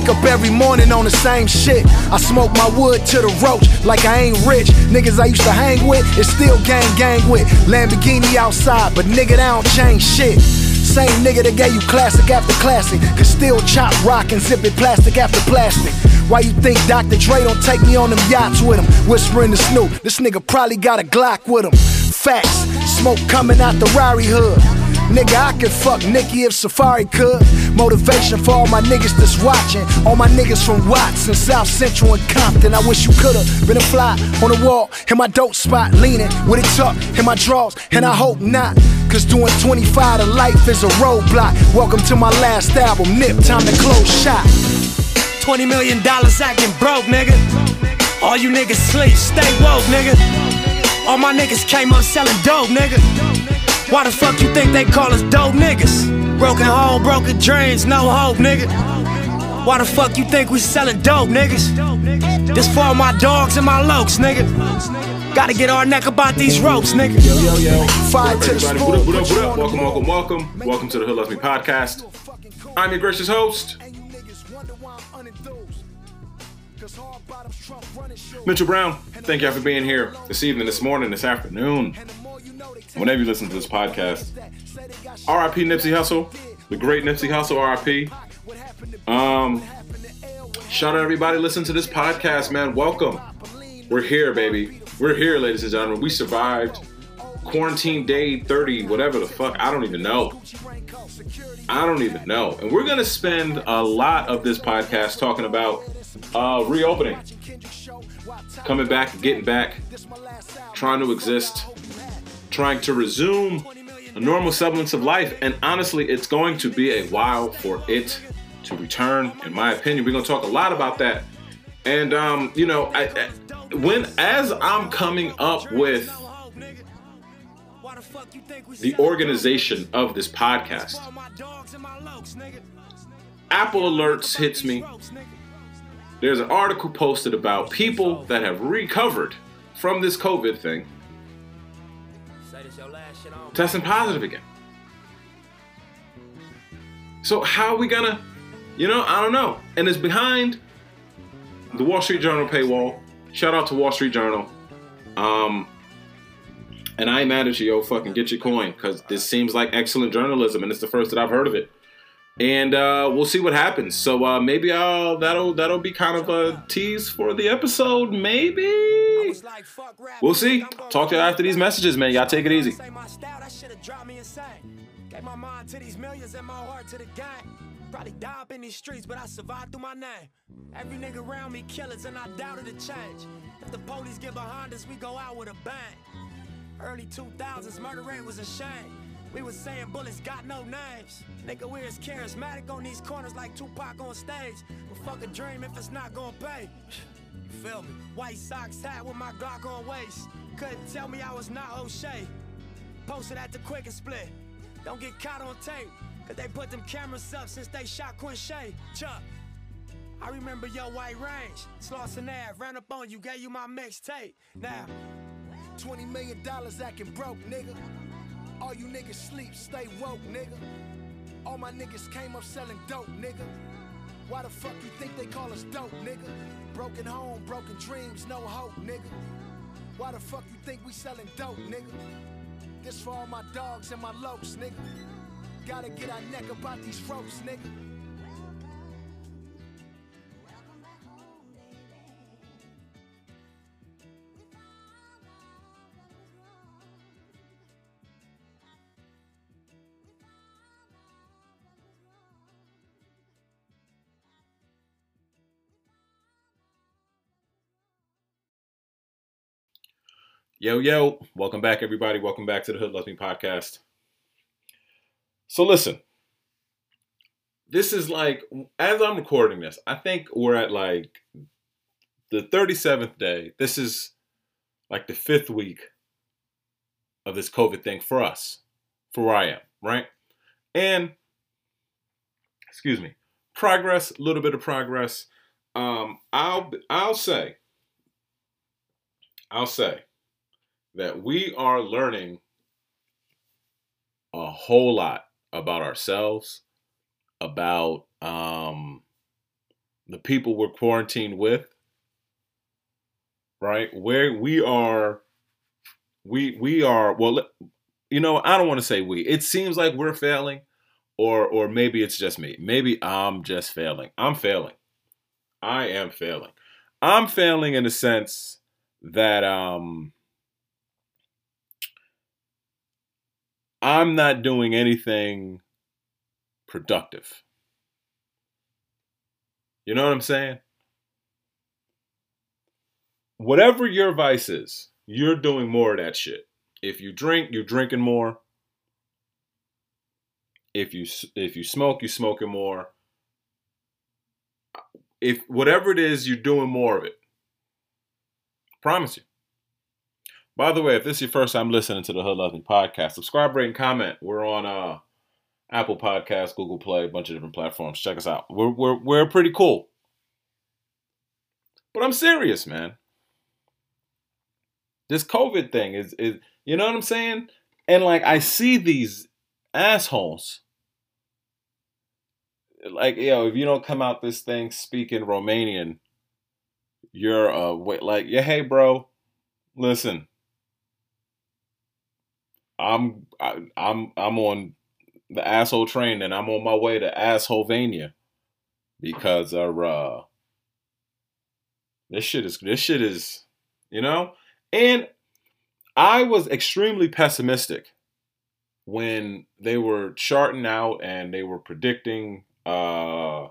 wake up every morning on the same shit. I smoke my wood to the roach like I ain't rich. Niggas I used to hang with is still gang gang with. Lamborghini outside, but nigga, they don't change shit. Same nigga that gave you classic after classic. Could still chop rock and zip it plastic after plastic. Why you think Dr. Dre don't take me on them yachts with him? Whispering to Snoop, this nigga probably got a Glock with him. Facts, smoke coming out the Rari hood. Nigga, I could fuck Nicki if Safaree could. Motivation for all my niggas that's watching. All my niggas from Watts and South Central and Compton. I wish you could've been a fly on the wall in my dope spot, leaning with it tucked in my drawers, and I hope not. Cause doing 25 to life is a roadblock. Welcome to my last album, Nip, time to close shop. 20 million dollars acting broke, nigga. All you niggas sleep, stay woke, nigga. All my niggas came up selling dope, nigga. Why the fuck you think they call us dope niggas? Broken home, broken dreams, no hope, nigga. Why the fuck you think we selling dope, niggas? This for all my dogs and my lokes, nigga. Gotta get our neck about these ropes, nigga. Yo, yo, yo. Fire What to up, everybody? What up, what up, what up? Welcome, welcome, welcome. Welcome to the Hood Loves Me podcast. I'm your gracious host, Mitchell Brown. Thank y'all for being here this evening, this morning, this afternoon, whenever you listen to this podcast. RIP Nipsey Hussle, the great Nipsey Hussle, RIP. Um, shout out everybody listen to this podcast, man. Welcome. We're here, baby. We're here, ladies and gentlemen. We survived quarantine day 30, whatever the fuck. I don't even know. I don't even know. And we're gonna spend a lot of this podcast talking about uh, reopening, coming back, getting back, trying to exist, trying to resume a normal semblance of life. And honestly, it's going to be a while for it to return. In my opinion, we're gonna talk a lot about that. And um, you know, I, I, when as I'm coming up with the organization of this podcast, Apple Alerts hits me. There's an article posted about people that have recovered from this COVID thing testing positive again. So how are we gonna, you know, I don't know. And it's behind the Wall Street Journal paywall. Shout out to Wall Street Journal. Um, and I ain't mad at you, yo. Fucking get your coin, cause this seems like excellent journalism, and it's the first that I've heard of it. And uh, we'll see what happens. So uh, maybe I'll that'll that'll be kind of a tease for the episode. Maybe we'll see. Talk to you after these messages, man. Y'all take it easy. Gave my mind to these millions and my heart to the gang. Probably die up in these streets, but I survived through my name. Every nigga around me killers, and I doubted the change. If the police get behind us, we go out with a bang. Early 2000s, murder rate was a shame. We was saying bullets got no names. Nigga, we're as charismatic on these corners like Tupac on stage. But fuck a dream if it's not gonna pay. You feel me? White socks hat with my Glock on waist. Couldn't tell me I was not O'Shea. Posted at the quick and split. Don't get caught on tape. Cause they put them cameras up since they shot Quincy. Chuck. I remember your white range. Slauson Ave, ran up on you, gave you my mixtape. Now, 20 million dollars acting broke, nigga. All you niggas sleep, stay woke, nigga. All my niggas came up selling dope, nigga. Why the fuck you think they call us dope, nigga? Broken home, broken dreams, no hope, nigga. Why the fuck you think we selling dope, nigga? This for all my dogs and my lokes, nigga. Gotta get our neck about these ropes, nigga. Yo, yo, welcome back, everybody. Welcome back to the Hood Loves Me podcast. So, listen, this is like, as I'm recording this, I think we're at like the 37th day. This is like the fifth week of this COVID thing for us, for where I am, right? And, excuse me, progress, a little bit of progress. Um, I'll, I'll say, I'll say, that we are learning a whole lot about ourselves, about um, the people we're quarantined with, right? Where we are, we we are. Well, you know, I don't want to say we. It seems like we're failing, or or maybe it's just me. Maybe I'm just failing. I'm failing. I am failing. I'm failing in the sense that um I'm not doing anything productive. You know what I'm saying? Whatever your vice is, you're doing more of that shit. If you drink, you're drinking more. If you if you smoke, you're smoking more. If whatever it is, you're doing more of it. Promise you. By the way, if this is your first time listening to the Hood Me podcast, subscribe, rate, and comment. We're on uh, Apple Podcasts, Google Play, a bunch of different platforms. Check us out. We're we're we're pretty cool. But I'm serious, man. This COVID thing is is you know what I'm saying? And like I see these assholes. Like, yo, if you don't come out this thing speaking Romanian, you're uh wait like, yeah, hey bro, listen. I'm I, I'm I'm on the asshole train and I'm on my way to assholevania because uh, uh this shit is this shit is you know? And I was extremely pessimistic when they were charting out and they were predicting uh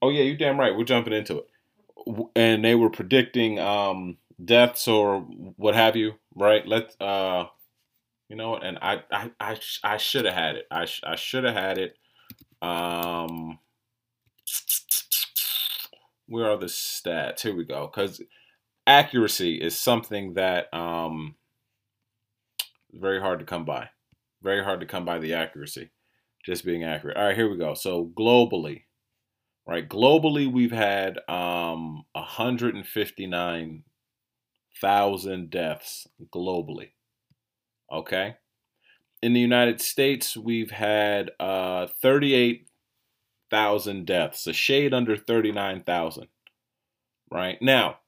oh yeah you damn right we're jumping into it. And they were predicting um deaths or what have you right? Let uh you know and i i i, I should have had it. I, sh- I should have had it. Um where are the stats? Here we go. Because accuracy is something that um very hard to come by. Very hard to come by the accuracy just being accurate. All right here we go. So globally right? Globally we've had um 159,000 deaths globally Okay. In the United States, we've had uh, 38,000 deaths, a shade under 39,000. Right now,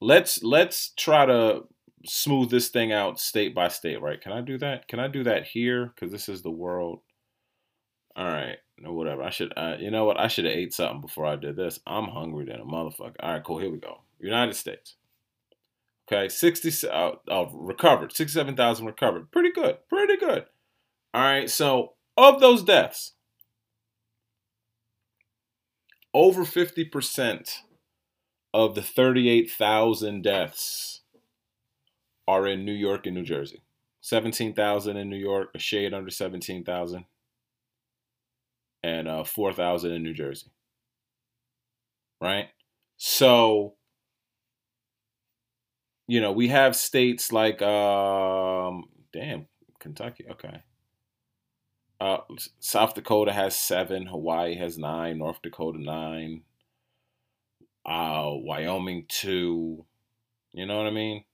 let's let's try to smooth this thing out state by state. Right? Can I do that? Can I do that here? Because this is the world. All right, no, whatever. I should, uh, you know what? I should have ate something before I did this. I'm hungry than a motherfucker. All right, cool. Here we go. United States. Okay, 60 uh, uh, recovered, 67,000 recovered. Pretty good, pretty good. All right, so of those deaths, over 50% of the 38,000 deaths are in New York and New Jersey. 17,000 in New York, a shade under 17,000, and uh, 4,000 in New Jersey. Right? So you know, we have states like um damn, Kentucky, okay. Uh South Dakota has 7, Hawaii has 9, North Dakota 9, uh Wyoming 2. You know what I mean?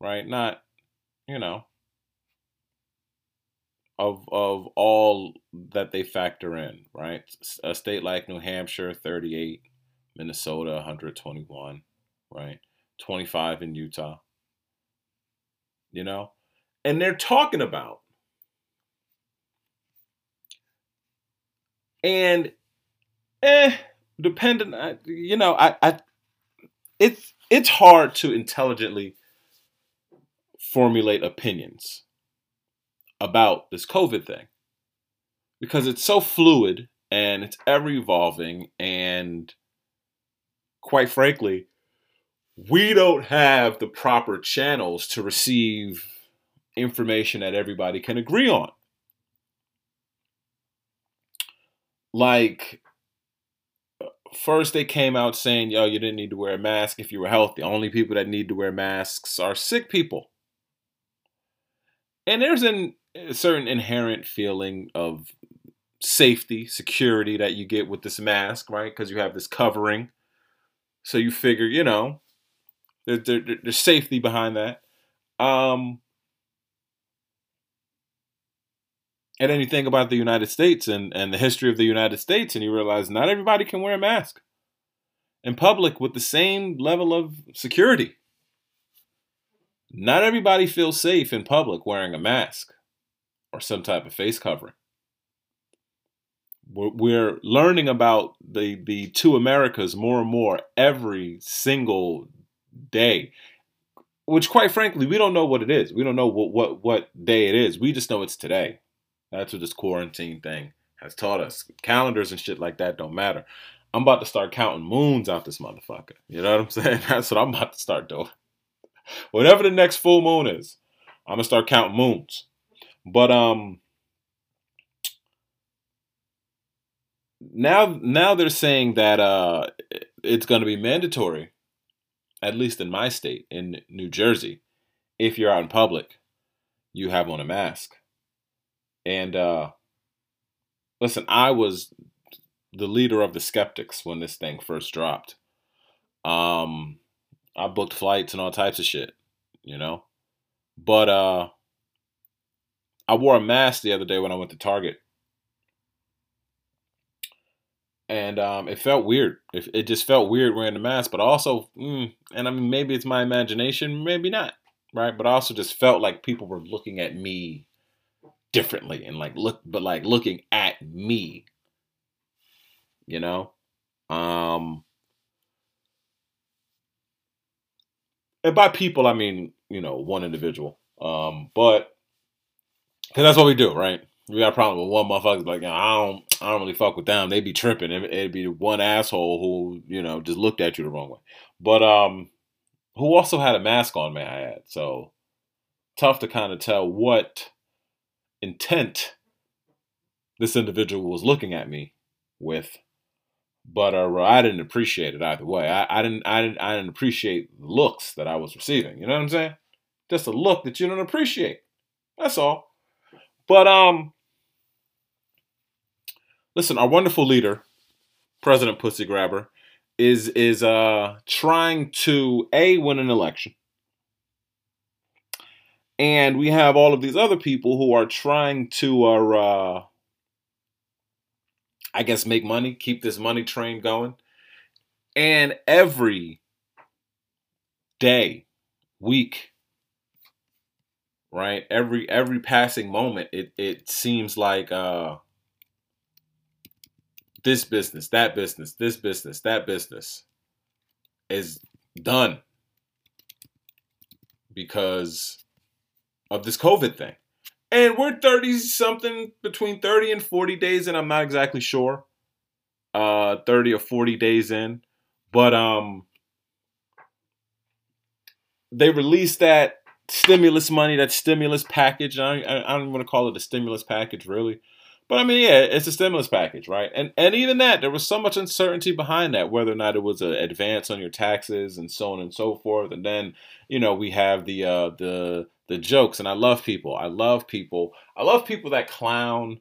Right? Not, you know, of of all that they factor in, right? A state like New Hampshire 38, Minnesota 121, right? 25 in Utah. You know? And they're talking about. And eh, dependent, you know, I, I it's it's hard to intelligently formulate opinions about this COVID thing because it's so fluid and it's ever evolving and quite frankly we don't have the proper channels to receive information that everybody can agree on. Like, first they came out saying, yo, you didn't need to wear a mask if you were healthy. Only people that need to wear masks are sick people. And there's an, a certain inherent feeling of safety, security that you get with this mask, right? Because you have this covering. So you figure, you know, there, there, there's safety behind that. Um, And then you think about the United States and, and the history of the United States, and you realize not everybody can wear a mask in public with the same level of security. Not everybody feels safe in public wearing a mask or some type of face covering. We're learning about the, the two Americas more and more every single day, which, quite frankly, we don't know what it is. We don't know what, what, what day it is. We just know it's today. That's what this quarantine thing has taught us. Calendars and shit like that don't matter. I'm about to start counting moons out this motherfucker. You know what I'm saying? That's what I'm about to start doing. Whatever the next full moon is, I'm gonna start counting moons. But um now now they're saying that uh it's gonna be mandatory, at least in my state, in New Jersey, if you're out in public, you have on a mask. And uh listen, I was the leader of the skeptics when this thing first dropped. Um, I booked flights and all types of shit, you know. But uh, I wore a mask the other day when I went to Target, and um, it felt weird. It, it just felt weird wearing the mask, but also, mm, and I mean, maybe it's my imagination, maybe not, right? But I also just felt like people were looking at me differently and like look, but like looking at me you know? Um and by people I mean, you know, one individual. Um, but because that's what we do, right? We got a problem with one motherfucker like, I don't, I don't really fuck with them. They be tripping. It'd be one asshole who, you know, just looked at you the wrong way. But um, who also had a mask on, may I add? So tough to kind of tell what intent this individual was looking at me with but uh, I didn't appreciate it either way. I, I didn't I didn't I didn't appreciate the looks that I was receiving. You know what I'm saying? Just a look that you don't appreciate. That's all. But um, listen, our wonderful leader, President Pussy Grabber, is is uh trying to a win an election. And we have all of these other people who are trying to uh, uh I guess, make money, keep this money train going. And every day, week, right? Every every passing moment, it it seems like uh this business, that business, this business, that business is done because of this COVID thing. And we're 30 something, between 30 and 40 days and I'm not exactly sure. Uh, 30 or 40 days in. But um, they released that stimulus money, that stimulus package. I, I, I don't want to call it a stimulus package, really. But I mean, yeah, it's a stimulus package, right? And and even that, there was so much uncertainty behind that, whether or not it was an advance on your taxes and so on and so forth. And then, you know, we have the uh, the the jokes, and I love people. I love people. I love people that clown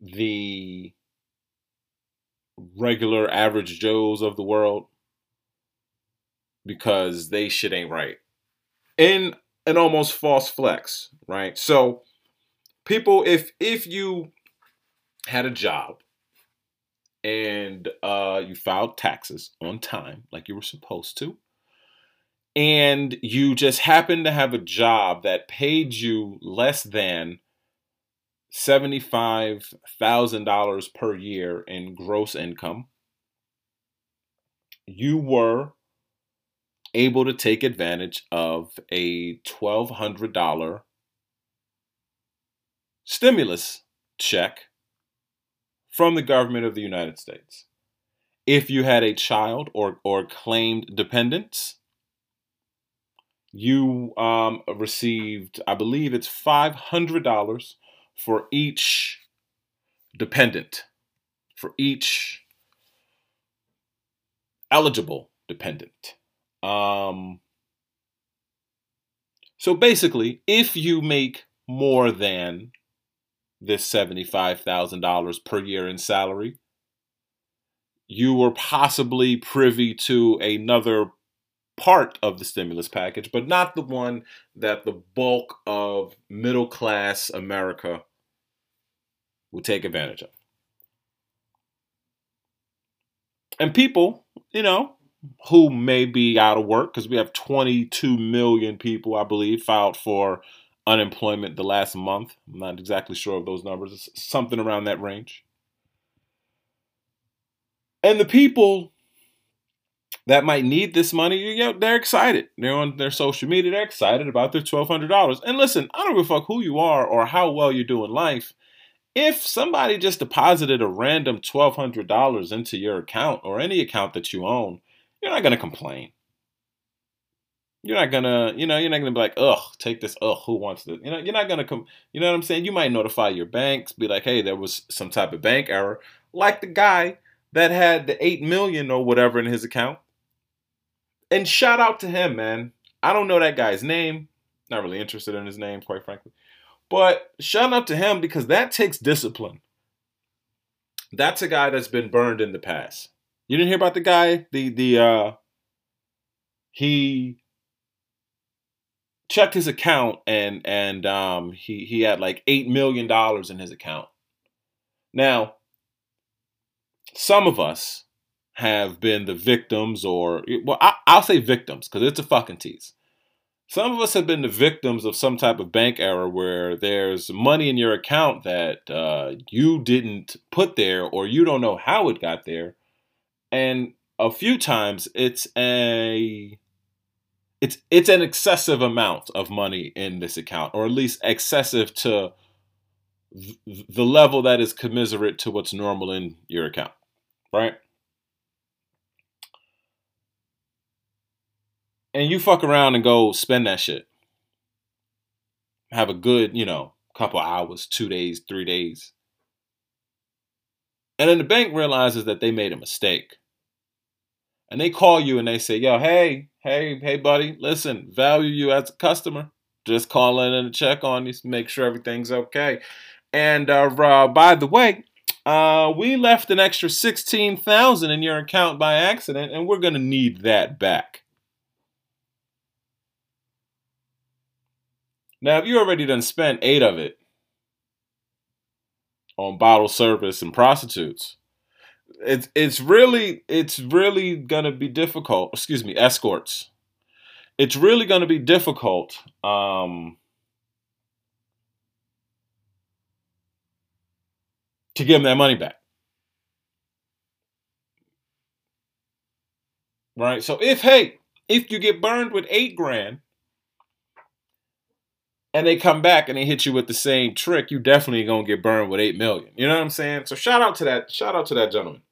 the regular average Joes of the world because they shit ain't right. In an almost false flex, right? So people if if you had a job and uh you filed taxes on time like you were supposed to and you just happen to have a job that paid you less than $75,000 per year in gross income, you were able to take advantage of a $1,200 stimulus check from the government of the United States. If you had a child or, or claimed dependents, you um, received, I believe it's $500 for each dependent, for each eligible dependent. Um, so basically, if you make more than this $75,000 per year in salary, you were possibly privy to another part of the stimulus package, but not the one that the bulk of middle class America will take advantage of. And people, you know, who may be out of work, because we have 22 million people, I believe, filed for unemployment the last month. I'm not exactly sure of those numbers. It's something around that range. And the people that might need this money, you know, they're excited. They're on their social media, they're excited about their $1,200. And listen, I don't give a fuck who you are or how well you do in life. If somebody just deposited a random $1,200 into your account or any account that you own, you're not going to complain. You're not gonna, you know, you're not gonna be like, ugh, take this, ugh, who wants this? You know, you're not gonna come, you know what I'm saying? You might notify your banks, be like, hey, there was some type of bank error, like the guy that had the eight million or whatever in his account. And shout out to him, man. I don't know that guy's name. Not really interested in his name, quite frankly. But shout out to him because that takes discipline. That's a guy that's been burned in the past. You didn't hear about the guy, the the uh he checked his account and and um, he he had like eight million dollars in his account. Now, some of us have been the victims, or well, I, I'll say victims because it's a fucking tease. Some of us have been the victims of some type of bank error where there's money in your account that uh, you didn't put there, or you don't know how it got there, and a few times it's a it's it's an excessive amount of money in this account, or at least excessive to th- the level that is commiserate to what's normal in your account, right? And you fuck around and go spend that shit. Have a good, you know, couple hours, two days, three days. And then the bank realizes that they made a mistake. And they call you and they say, yo, hey, hey, hey, buddy, listen, value you as a customer. Just call in and check on you, make sure everything's okay. And uh, uh, by the way, uh, we left an extra sixteen thousand in your account by accident, and we're gonna need that back. Now, if you already done spent eight of it on bottle service and prostitutes, it's it's really it's really gonna be difficult. Excuse me, escorts. It's really gonna be difficult. Um, to give them that money back. Right? So if hey, if you get burned with eight grand and they come back and they hit you with the same trick, you definitely gonna get burned with eight million. You know what I'm saying? So shout out to that, shout out to that gentleman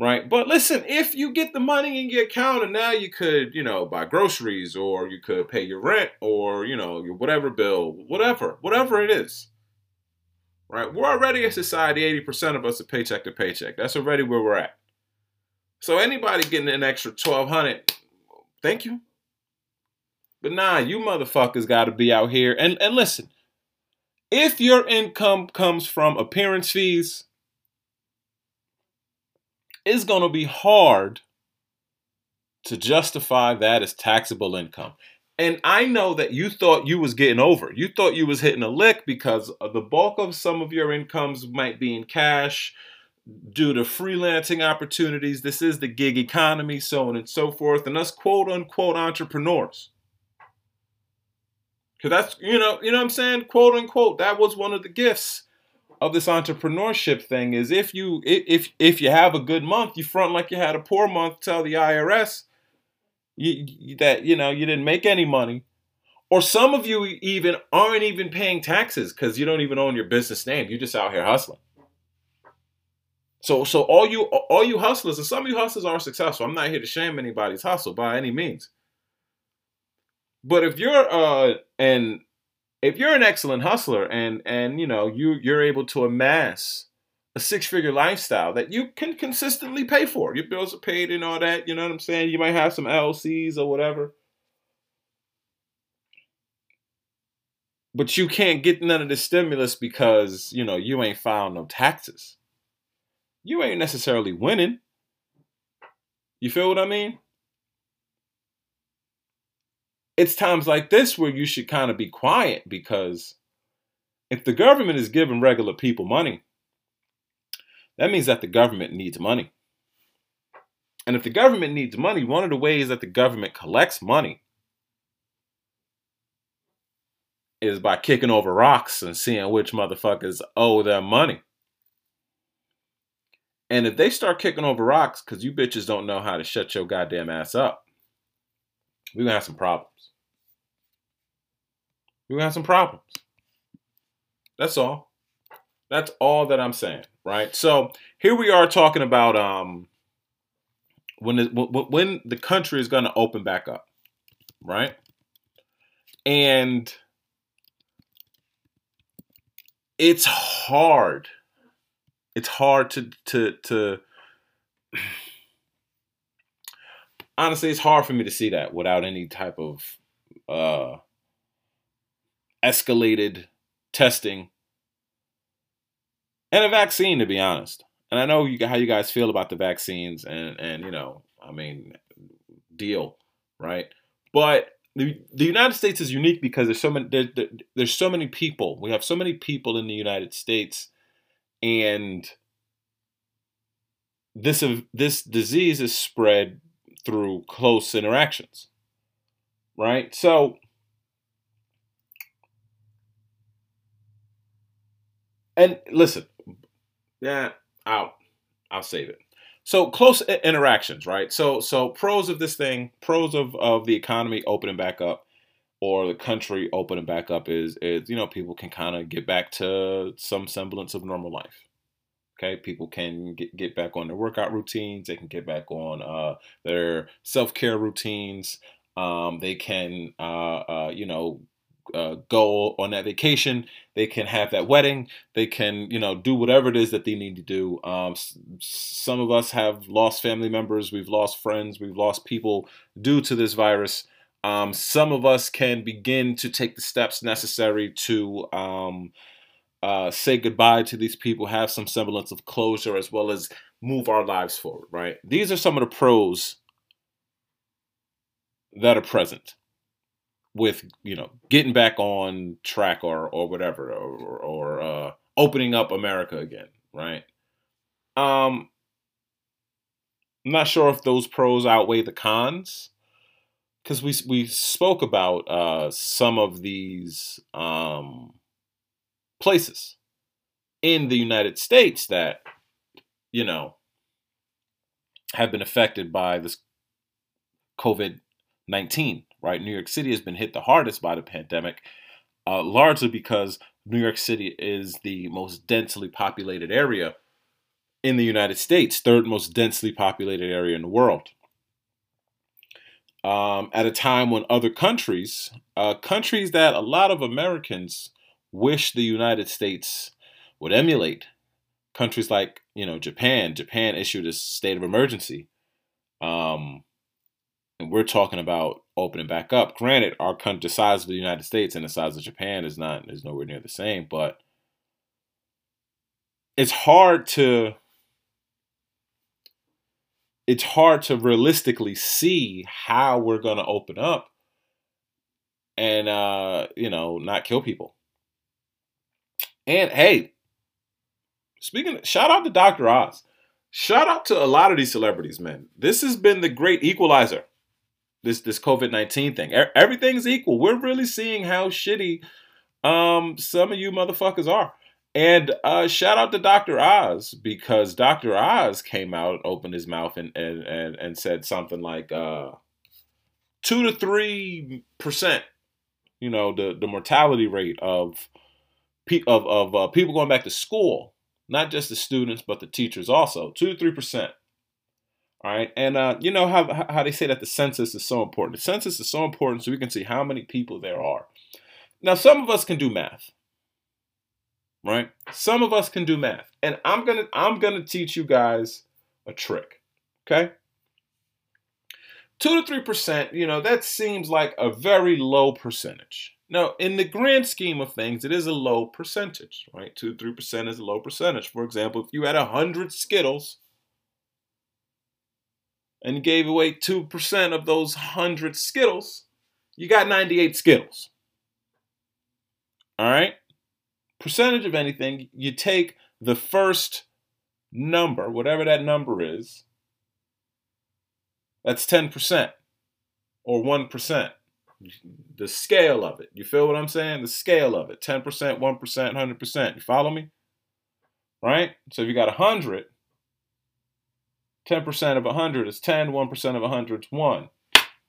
right? But listen, if you get the money in your account and now you could, you know, buy groceries or you could pay your rent or, you know, your whatever bill, whatever, whatever it is, right? We're already a society, 80% of us are paycheck to paycheck. That's already where we're at. So anybody getting an extra 1200 thank you. But nah, you motherfuckers got to be out here. And, and listen, if your income comes from appearance fees, it's going to be hard to justify that as taxable income. And I know that you thought you was getting over. You thought you was hitting a lick because the bulk of some of your incomes might be in cash due to freelancing opportunities. This is the gig economy, so on and so forth. And us quote unquote entrepreneurs. Cause that's you know, you know what I'm saying? Quote unquote. That was one of the gifts of this entrepreneurship thing is if you if if you have a good month, you front like you had a poor month, tell the IRS you, that you know you didn't make any money. Or some of you even aren't even paying taxes because you don't even own your business name. You're just out here hustling. So so all you all you hustlers and some of you hustlers are successful. I'm not here to shame anybody's hustle by any means. But if you're uh and if you're an excellent hustler and and you know you you're able to amass a six figure lifestyle that you can consistently pay for, your bills are paid and all that. You know what I'm saying? You might have some LCs or whatever. But you can't get none of the stimulus because, you know, you ain't filed no taxes. You ain't necessarily winning. You feel what I mean? It's times like this where you should kind of be quiet because if the government is giving regular people money, that means that the government needs money. And if the government needs money, one of the ways that the government collects money is by kicking over rocks and seeing which motherfuckers owe them money. And if they start kicking over rocks because you bitches don't know how to shut your goddamn ass up, we're gonna have some problems. We're gonna have some problems. That's all. That's all that I'm saying, right? So here we are talking about um when the, when the country is to open back up, right? And it's hard. It's hard to to to honestly, it's hard for me to see that without any type of uh, escalated testing and a vaccine, to be honest. And I know you, how you guys feel about the vaccines, and and you know, I mean, deal, right? But the, the United States is unique because there's so many there, there, there's so many people. We have so many people in the United States, and this uh, this disease is spread through close interactions, right? So, and listen, yeah, I'll I'll save it. So close interactions, right? So so pros of this thing, pros of of the economy opening back up or the country opening back up is is you know people can kind of get back to some semblance of normal life. Okay, people can get, get back on their workout routines. They can get back on uh, their self care routines. Um, they can, uh, uh, you know, uh, go on that vacation. They can have that wedding. They can, you know, do whatever it is that they need to do. Um, some of us have lost family members. We've lost friends. We've lost people due to this virus. Um, some of us can begin to take the steps necessary to um, uh, say goodbye to these people, have some semblance of closure, as well as move our lives forward, right? These are some of the pros that are present with, you know, getting back on track or, or whatever, or, or uh, opening up America again, right? Um, I'm not sure if those pros outweigh the cons because we we spoke about uh, some of these um, places in the United States that, you know, have been affected by this COVID 19, right? New York City has been hit the hardest by the pandemic, uh, largely because New York City is the most densely populated area in the United States, third most densely populated area in the world. Um, at a time when other countries, uh, countries that a lot of Americans wish the United States would emulate. Countries like, you know, Japan. Japan issued a state of emergency. Um, and we're talking about opening back up. Granted, our country, the size of the United States and the size of Japan is not is nowhere near the same, but it's hard to it's hard to realistically see how we're going to open up and uh, you know not kill people and hey, speaking, of, shout out to Dr. Oz. Shout out to a lot of these celebrities, man. This has been the great equalizer. This this COVID nineteen thing. Everything's equal. We're really seeing how shitty um some of you motherfuckers are. And uh, shout out to Dr. Oz because Dr. Oz came out, opened his mouth, and and and, and said something like uh, two to three percent. You know the the mortality rate of pe- of, of uh, people going back to school, not just the students, but the teachers also, 2 to 3%. All right. And uh, you know how, how they say that the census is so important. The census is so important so we can see how many people there are. Now, some of us can do math. Right? Some of us can do math. And I'm gonna I'm gonna teach you guys a trick. Okay? Two to three percent, you know, that seems like a very low percentage. Now, in the grand scheme of things, it is a low percentage, right? 2 to 3% is a low percentage. For example, if you had 100 Skittles and gave away 2% of those 100 Skittles, you got 98 Skittles. All right? Percentage of anything, you take the first number, whatever that number is, that's 10% or 1%. The scale of it. You feel what I'm saying? The scale of it 10%, 1%, 100%. You follow me? Right? So if you got 100, 10% of 100 is 10, 1% of 100 is 1.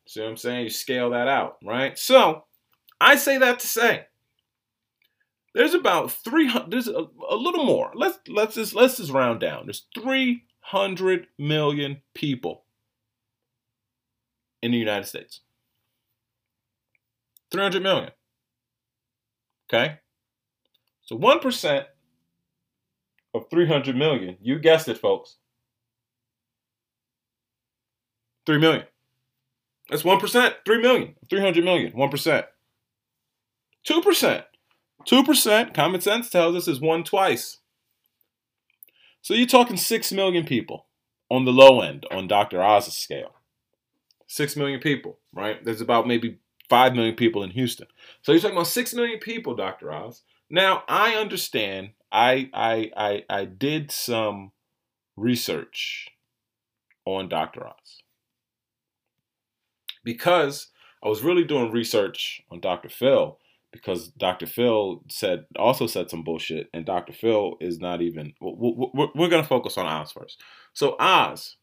See what I'm saying? You scale that out, right? So I say that to say there's about 300 there's a, a little more. Let's let's just let's just round down. There's 300 million people in the United States. 300 million. Okay? So 1% of 300 million, you guessed it, folks. 3 million. That's 1%, 3 million, 300 million, 1%. 2%. 2%, common sense tells us, is one twice. So you're talking 6 million people on the low end on Dr. Oz's scale. 6 million people, right? There's about maybe 5 million people in Houston. So you're talking about 6 million people, Dr. Oz. Now, I understand. I I I, I did some research on Dr. Oz because I was really doing research on Dr. Phil because Dr. Phil said also said some bullshit, and Dr. Phil is not even. We're, we're gonna focus on Oz first. So Oz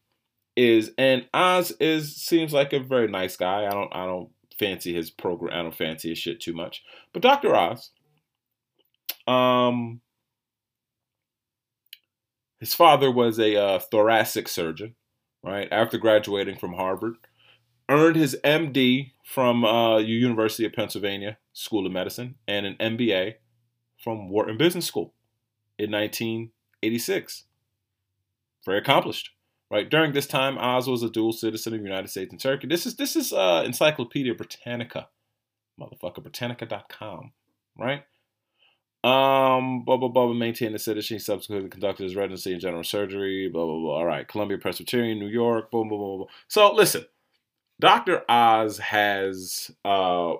is, and Oz is seems like a very nice guy. I don't I don't fancy his program. I don't fancy his shit too much. But Dr. Oz, um, his father was a uh, thoracic surgeon, right? After graduating from Harvard, earned his MD from uh, University of Pennsylvania School of Medicine and an MBA from Wharton Business School in 1986. Very accomplished, right? During this time, Oz was a dual citizen of the United States and Turkey. This is this is uh, Encyclopedia Britannica, motherfucker, Britannica.com, right? Um, blah blah blah. Maintained the citizenship. Subsequently conducted his residency in general surgery. Blah blah blah. All right, Columbia Presbyterian, New York. Boom boom boom. boom. So listen, Dr. Oz has uh,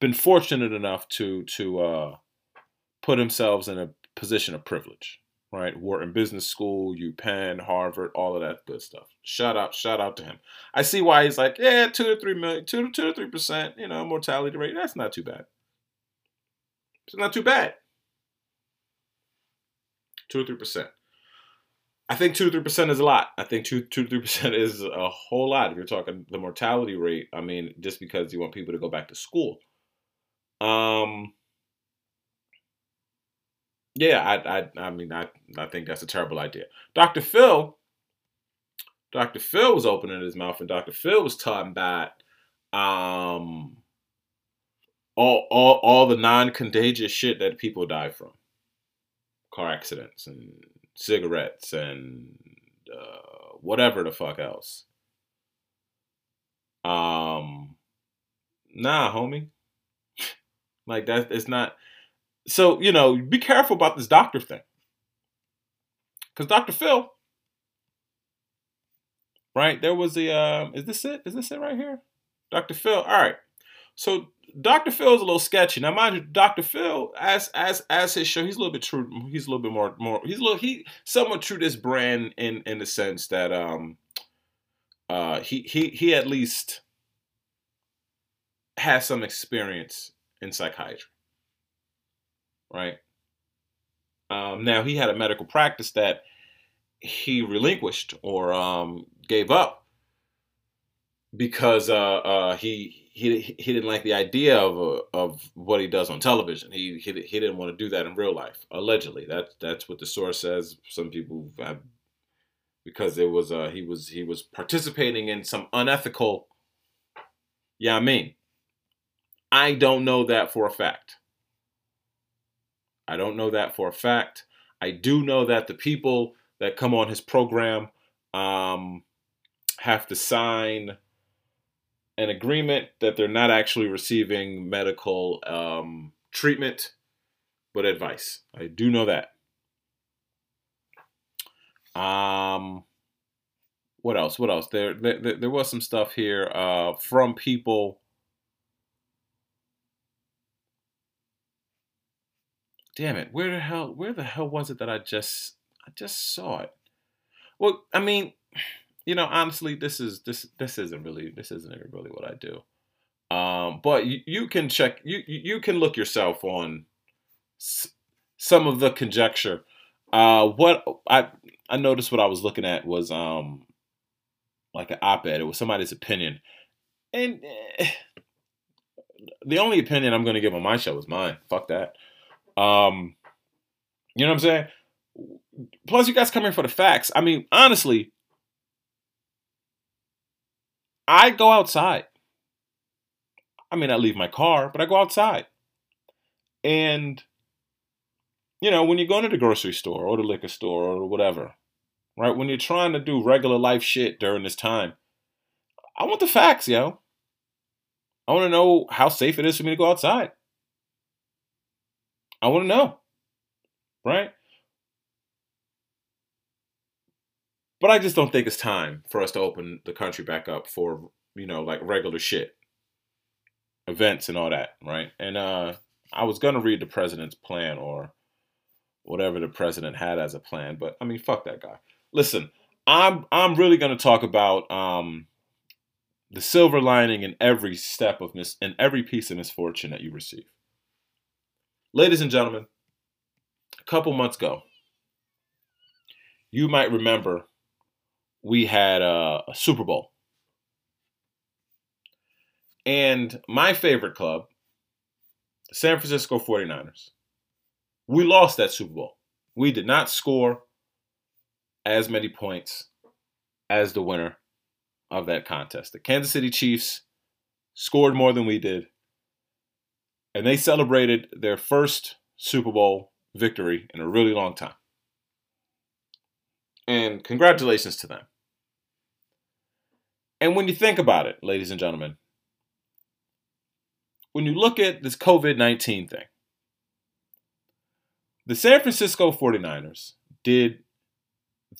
been fortunate enough to to uh, put himself in a position of privilege, right? Wharton Business School, UPenn, Harvard, all of that good stuff. Shout out, shout out to him. I see why he's like, yeah, two to three million, two to two to three percent, you know, mortality rate. That's not too bad. It's not too bad. Two or three percent. I think two to three percent is a lot. I think two two to three percent is a whole lot. If you're talking the mortality rate, I mean, just because you want people to go back to school. Um. Yeah, I I I mean I I think that's a terrible idea. Dr. Phil. Dr. Phil was opening his mouth, and Dr. Phil was talking about um all all all the non-contagious shit that people die from, car accidents and cigarettes and uh, whatever the fuck else. Um, nah, homie. like that, it's not. So you know, be careful about this doctor thing, because Doctor Phil, right? There was the. Um, is this it? Is this it right here? Doctor Phil. All right. So Dr. Phil is a little sketchy. Now, mind you, Dr. Phil, as as as his show, he's a little bit true. He's a little bit more more. He's a little he somewhat true to this brand in in the sense that um uh he he he at least has some experience in psychiatry, right? Um, now he had a medical practice that he relinquished or um, gave up because uh, uh, he he he didn't like the idea of uh, of what he does on television. He he he didn't want to do that in real life. Allegedly, that's that's what the source says. Some people have, because it was uh he was he was participating in some unethical. Yeah, I mean, I don't know that for a fact. I don't know that for a fact. I do know that the people that come on his program um, have to sign an agreement that they're not actually receiving medical um, treatment, but advice. I do know that. Um, what else? What else? There, there, there was some stuff here uh, from people. Damn it! Where the hell? Where the hell was it that I just I just saw it? Well, I mean, you know, honestly, this is this this isn't really this isn't really what I do. Um, but you, you can check you you can look yourself on some of the conjecture. Uh, what I I noticed what I was looking at was um like an op-ed. It was somebody's opinion, and eh, the only opinion I'm going to give on my show is mine. Fuck that. Um, you know what I'm saying? Plus, you guys come here for the facts. I mean, honestly, I go outside. I mean, I leave my car, but I go outside. And, you know, when you go to the grocery store or the liquor store or whatever, right? When you're trying to do regular life shit during this time, I want the facts, yo. I want to know how safe it is for me to go outside. I want to know, right? But I just don't think it's time for us to open the country back up for, you know, like regular shit, events and all that, right? And uh, I was to read the president's plan or whatever the president had as a plan, but I mean, fuck that guy listen, I'm I'm really to talk about um, the silver lining in every step of mis- in every piece of misfortune that you receive. Ladies and gentlemen, a couple months ago, you might remember we had a, a Super Bowl. And my favorite club, the San Francisco 49ers, we lost that Super Bowl. We did not score as many points as the winner of that contest. The Kansas City Chiefs scored more than we did, and they celebrated their first Super Bowl victory in a really long time. And congratulations to them. And when you think about it, ladies and gentlemen, when you look at this COVID 19 thing, the San Francisco 49ers did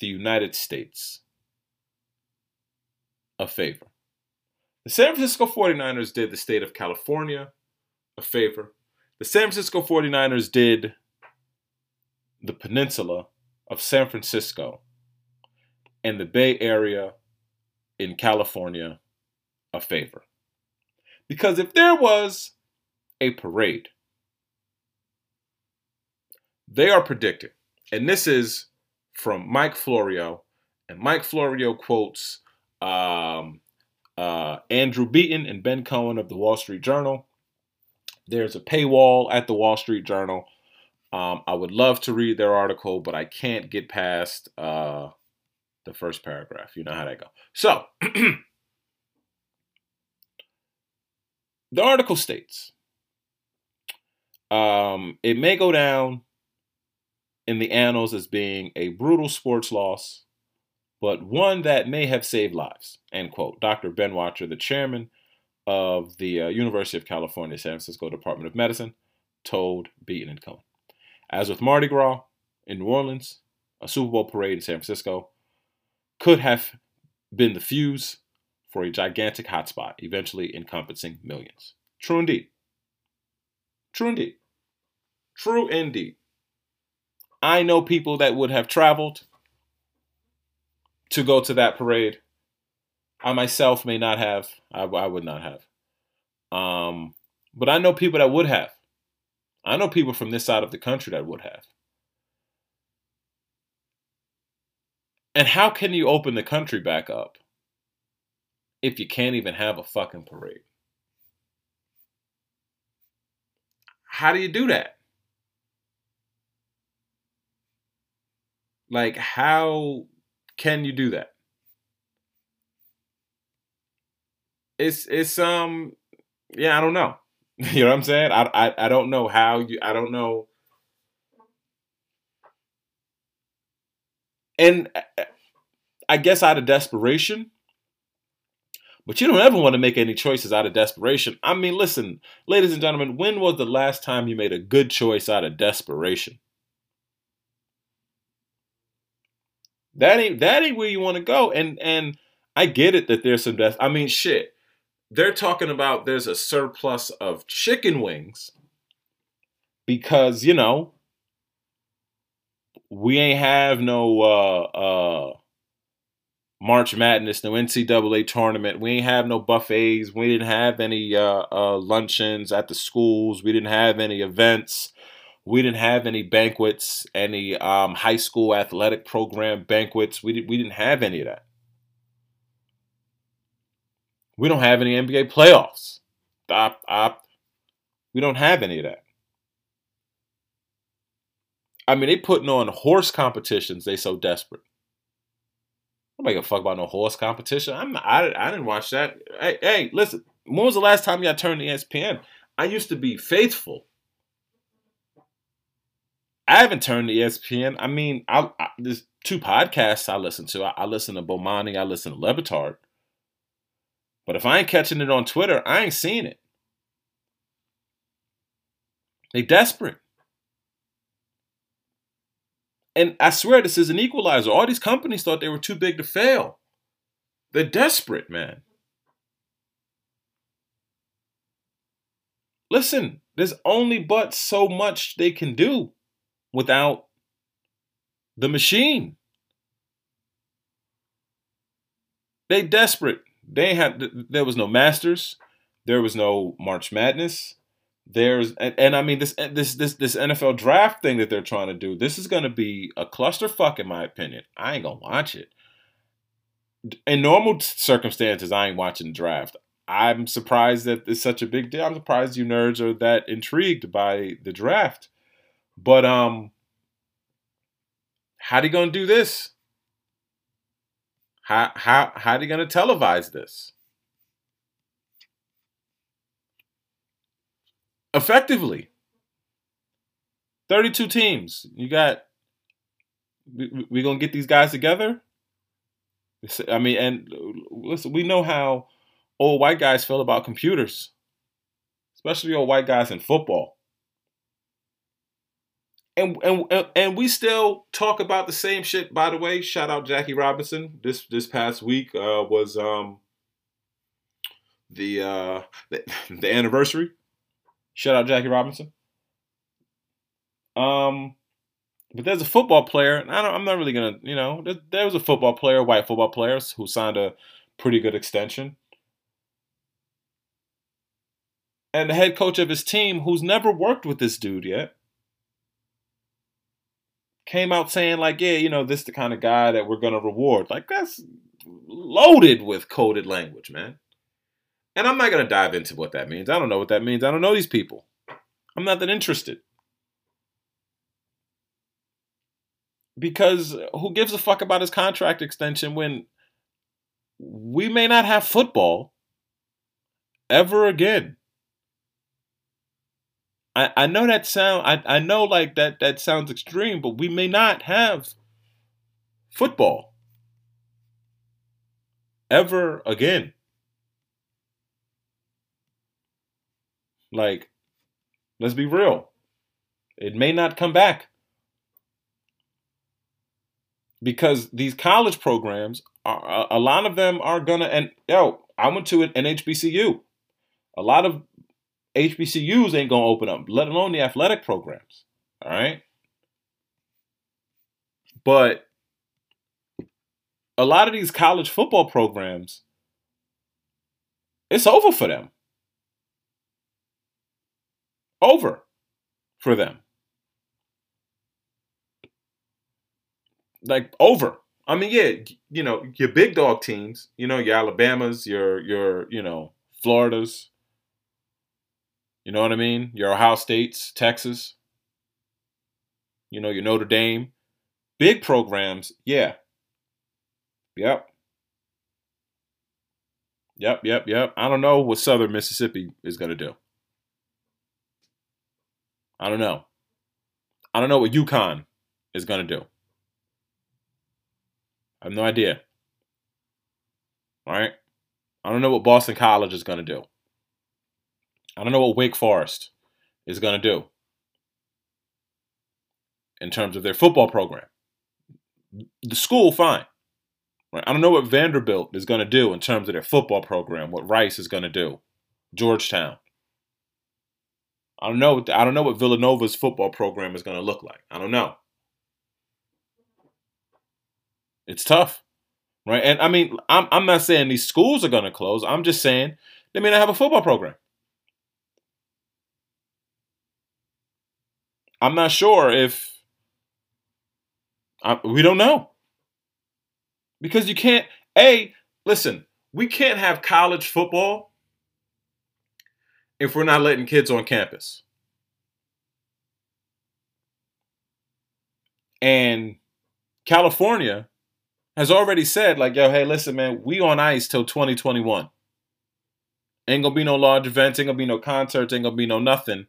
the United States a favor. The San Francisco 49ers did the state of California a favor. The San Francisco 49ers did the peninsula of San Francisco and the Bay Area in California a favor. Because if there was a parade, they are predicting, and this is from Mike Florio, and Mike Florio quotes um, uh, Andrew Beaton and Ben Cohen of the Wall Street Journal. There's a paywall at the Wall Street Journal. Um, I would love to read their article, but I can't get past uh, the first paragraph. You know how that goes. So, the article states um, it may go down in the annals as being a brutal sports loss, but one that may have saved lives. End quote. Dr. Ben Wachter, the chairman of the uh, University of California, San Francisco Department of Medicine, told Beaton and Cohen. As with Mardi Gras in New Orleans, a Super Bowl parade in San Francisco could have been the fuse for a gigantic hotspot, eventually encompassing millions. True indeed. True indeed. True indeed. I know people that would have traveled to go to that parade. I myself may not have. I, I would not have. Um, but I know people that would have. I know people from this side of the country that would have. And how can you open the country back up if you can't even have a fucking parade? How do you do that? Like, how can you do that? It's it's um yeah, I don't know. you know what I'm saying? I, I I don't know how you I don't know. And uh, uh, I guess out of desperation, but you don't ever want to make any choices out of desperation. I mean, listen, ladies and gentlemen, when was the last time you made a good choice out of desperation? That ain't that ain't where you want to go. And and I get it that there's some death. I mean, shit. They're talking about there's a surplus of chicken wings because you know we ain't have no uh uh March Madness, no NCAA tournament. We ain't have no buffets. We didn't have any uh, uh, luncheons at the schools. We didn't have any events. We didn't have any banquets, any um, high school athletic program banquets. We, did, we didn't have any of that. We don't have any NBA playoffs. Op, op. We don't have any of that. I mean, they putting on horse competitions. They so desperate. Nobody give a fuck about no horse competition. I'm I, I didn't watch that. Hey, hey, listen. When was the last time y'all turned to ESPN? I used to be faithful. I haven't turned to ESPN. I mean, I, I there's two podcasts I listen to. I, I listen to Bomani. I listen to Le Batard. But if I ain't catching it on Twitter, I ain't seeing it. They desperate. And I swear this is an equalizer. All these companies thought they were too big to fail. They're desperate, man. Listen, there's only but so much they can do without the machine. They desperate. They had there was no Masters, there was no March Madness, there's and, and I mean this this this this NFL draft thing that they're trying to do. This is going to be a clusterfuck in my opinion. I ain't gonna watch it. In normal circumstances, I ain't watching the draft. I'm surprised that it's such a big deal. I'm surprised you nerds are that intrigued by the draft. But um, how are they gonna do this? How how how are they gonna televise this? Effectively. 32 teams. You got we, we going to get these guys together? I mean, and listen, we know how old white guys feel about computers, especially old white guys in football. And, and and we still talk about the same shit. By the way, shout out Jackie Robinson. This this past week uh, was um, the, uh, the the anniversary Shout out Jackie Robinson. Um, but there's a football player, and I don't, I'm not really gonna, you know, there, there was a football player, white football player, who signed a pretty good extension. And the head coach of his team, who's never worked with this dude yet, came out saying like, yeah, you know, this is the kind of guy that we're gonna reward. Like that's loaded with coded language, man. And I'm not going to dive into what that means. I don't know what that means. I don't know these people. I'm not that interested. Because who gives a fuck about his contract extension when we may not have football ever again? I, I know that sound I, I know like that that sounds extreme, but we may not have football ever again. Like, let's be real. It may not come back. Because these college programs, are, a lot of them are gonna, and yo, I went to an, HBCU. A lot of HBCUs ain't gonna open up, let alone the athletic programs. All right. But a lot of these college football programs, it's over for them over for them. Like over. I mean, yeah, you know, your big dog teams, you know, your Alabamas, your your, you know, Floridas. You know what I mean? Your Ohio States, Texas. You know, your Notre Dame. Big programs, yeah. Yep. Yep, yep, yep. I don't know what Southern Mississippi is going to do. I don't know. I don't know what UConn is going to do. I have no idea. All right? I don't know what Boston College is going to do. I don't know what Wake Forest is going to do in terms of their football program. The school, fine. Right? I don't know what Vanderbilt is going to do in terms of their football program, what Rice is going to do, Georgetown. I don't know. I don't know what Villanova's football program is going to look like. I don't know. It's tough, right? And I mean, I'm I'm not saying these schools are going to close. I'm just saying they may not have a football program. I'm not sure if I, we don't know because you can't. A listen, we can't have college football if we're not letting kids on campus. And California has already said, like, yo, hey, listen, man, we on ice till 2021. Ain't gonna be no large events, ain't gonna be no concerts, ain't gonna be no nothing.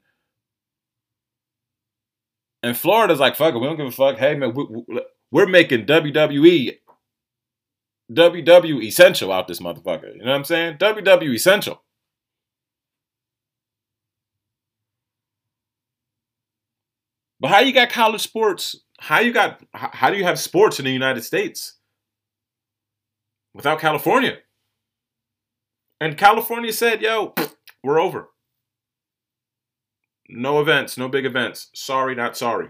And Florida's like, fuck it, we don't give a fuck. Hey, man, we, we're making WWE, WWE essential out this motherfucker. You know what I'm saying? WWE essential. But how you got college sports? How you got? How do you have sports in the United States without California? And California said, "Yo, we're over. No events, no big events. Sorry, not sorry."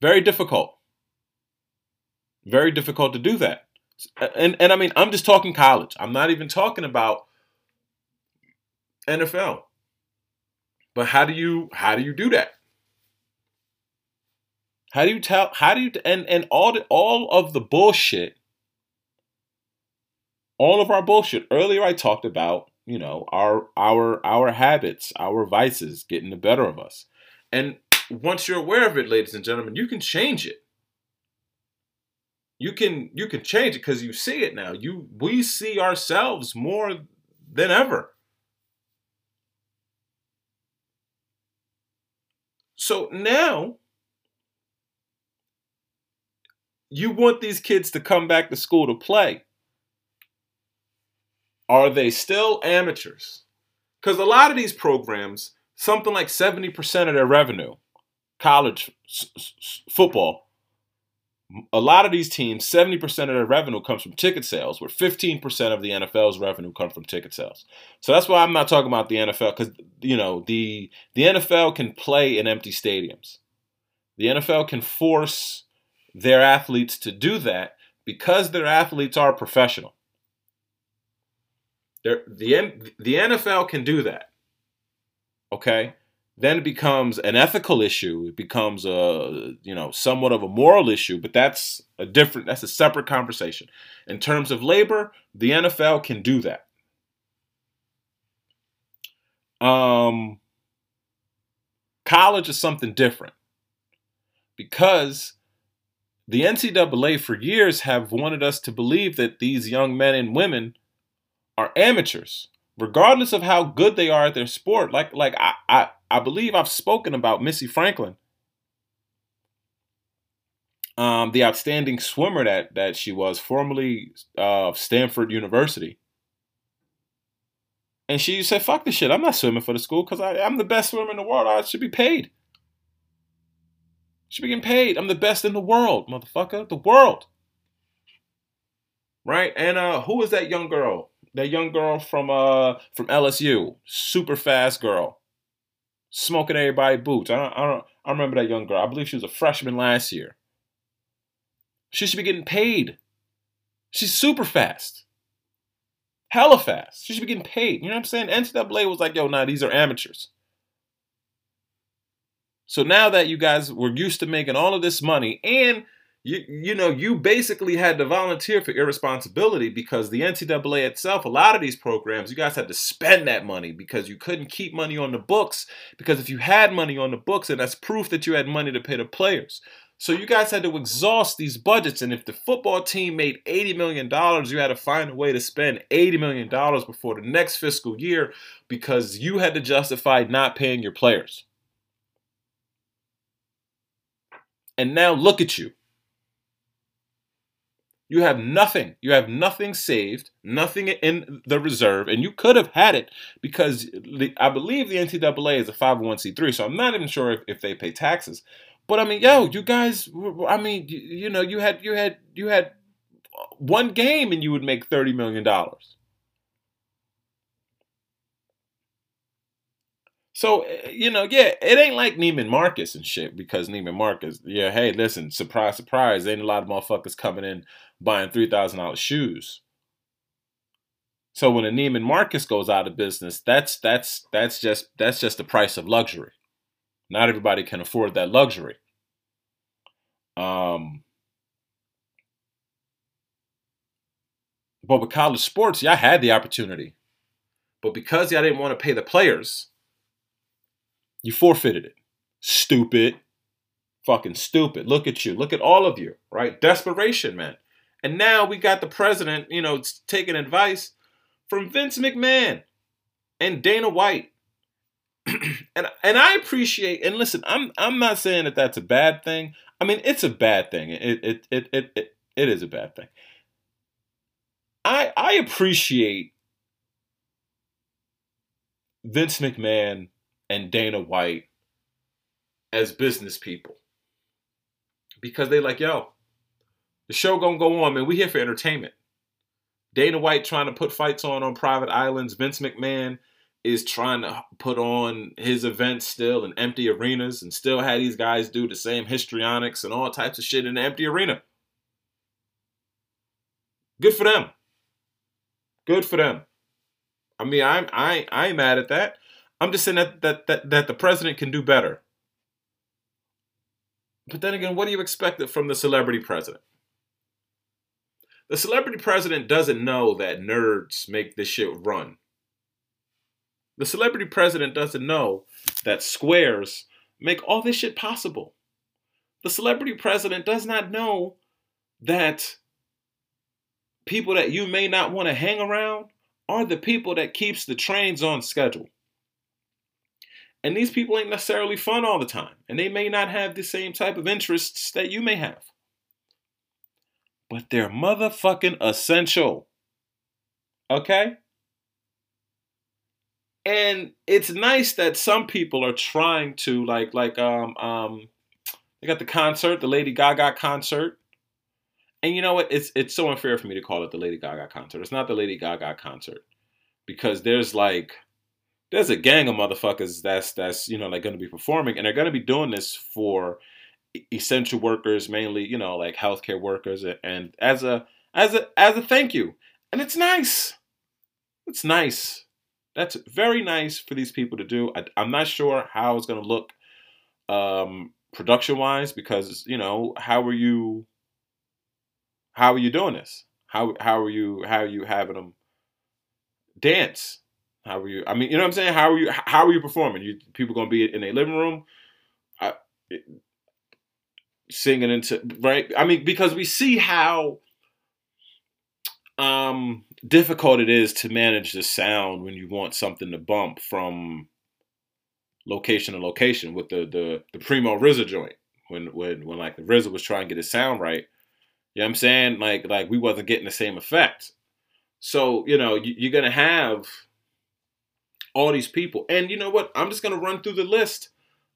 Very difficult. Very difficult to do that. And and I mean, I'm just talking college. I'm not even talking about NFL. But how do you how do you do that? How do you tell how do you and and all the, all of the bullshit all of our bullshit. Earlier I talked about, you know, our our our habits, our vices getting the better of us. And once you're aware of it, ladies and gentlemen, you can change it. You can you can change it because you see it now. You we see ourselves more than ever. So now you want these kids to come back to school to play. Are they still amateurs? Because a lot of these programs, something like 70% of their revenue, college football, a lot of these teams, 70% of their revenue comes from ticket sales, where 15% of the NFL's revenue comes from ticket sales. So that's why I'm not talking about the NFL because you know the the NFL can play in empty stadiums. The NFL can force their athletes to do that because their athletes are professional. They're, the the NFL can do that. Okay? Then it becomes an ethical issue. It becomes a you know somewhat of a moral issue, but that's a different that's a separate conversation. In terms of labor, the NFL can do that. Um, college is something different because the NCAA for years have wanted us to believe that these young men and women are amateurs regardless of how good they are at their sport. Like like I I, I believe I've spoken about Missy Franklin. Um, the outstanding swimmer that that she was, formerly of uh, Stanford University. And she said, fuck this shit. I'm not swimming for the school because I'm the best swimmer in the world. I should be paid. Should be getting paid. I'm the best in the world, motherfucker. The world. Right? And uh who is that young girl? that young girl from uh from LSU, super fast girl, smoking everybody boots. I don't, I don't I remember that young girl. I believe she was a freshman last year. She should be getting paid. She's super fast. Hella fast. She should be getting paid. You know what I'm saying? NCAA was like, yo, nah, these are amateurs. So now that you guys were used to making all of this money and you you know you basically had to volunteer for irresponsibility because the NCAA itself, a lot of these programs, you guys had to spend that money because you couldn't keep money on the books because if you had money on the books, and that's proof that you had money to pay the players. So you guys had to exhaust these budgets, and if the football team made eighty million dollars, you had to find a way to spend eighty million dollars before the next fiscal year because you had to justify not paying your players. And now look at you. You have nothing. You have nothing saved, nothing in the reserve, and you could have had it because I believe the NCAA is a 501c3, so I'm not even sure if, if they pay taxes. But I mean, yo, you guys, I mean, you, you know, you had you had you had one game and you would make thirty million dollars. So eh, you know, yeah, it ain't like Neiman Marcus and shit because Neiman Marcus, yeah, hey, listen, surprise, surprise, ain't a lot of motherfuckers coming in buying three thousand dollars shoes. So when a Neiman Marcus goes out of business, that's that's that's just that's just the price of luxury. Not everybody can afford that luxury. Um, but with college sports, y'all had the opportunity. But because y'all didn't want to pay the players, you forfeited it. Stupid. Fucking stupid. Look at you. Look at all of you, right? Desperation, man. And now we got the president, you know, taking advice from Vince McMahon and Dana White and and I appreciate and listen. I'm I'm not saying that that's a bad thing. I mean, it's a bad thing. It it it it it, it is a bad thing. I I appreciate Vince McMahon and Dana White as business people because they like yo, the show gonna go on, man. We here for entertainment. Dana White trying to put fights on on private islands. Vince McMahon is trying to put on his events still in empty arenas and still had these guys do the same histrionics and all types of shit in the empty arena. Good for them. Good for them. I mean, I'm I I ain't mad at that. I'm just saying that that that, that the president can do better. But then again, what do you expect from the celebrity president? The celebrity president doesn't know that nerds make this shit run. The celebrity president doesn't know that squares make all this shit possible. The celebrity president does not know that people that you may not want to hang around are the people that keeps the trains on schedule. And these people ain't necessarily fun all the time, and they may not have the same type of interests that you may have. But they're motherfucking essential. Okay? and it's nice that some people are trying to like like um um they got the concert, the Lady Gaga concert. And you know what? It's it's so unfair for me to call it the Lady Gaga concert. It's not the Lady Gaga concert. Because there's like there's a gang of motherfuckers that's that's you know like going to be performing and they're going to be doing this for essential workers mainly you know like healthcare workers and as a as a as a thank you and it's nice it's nice that's very nice for these people to do. I, am not sure how it's going to look um, production wise because you know how are you how are you doing this? How how are you how are you having them dance? How are you? I mean, you know what I'm saying? How are you? How are you performing? You people gonna be in a living room, uh, singing into right? I mean, because we see how um difficult it is to manage the sound when you want something to bump from location to location with the the, the primo RZA joint when when when like the RZA was trying to get his sound right. You know what I'm saying? Like like we wasn't getting the same effect. So, you know, you, you're gonna have all these people. And you know what? I'm just gonna run through the list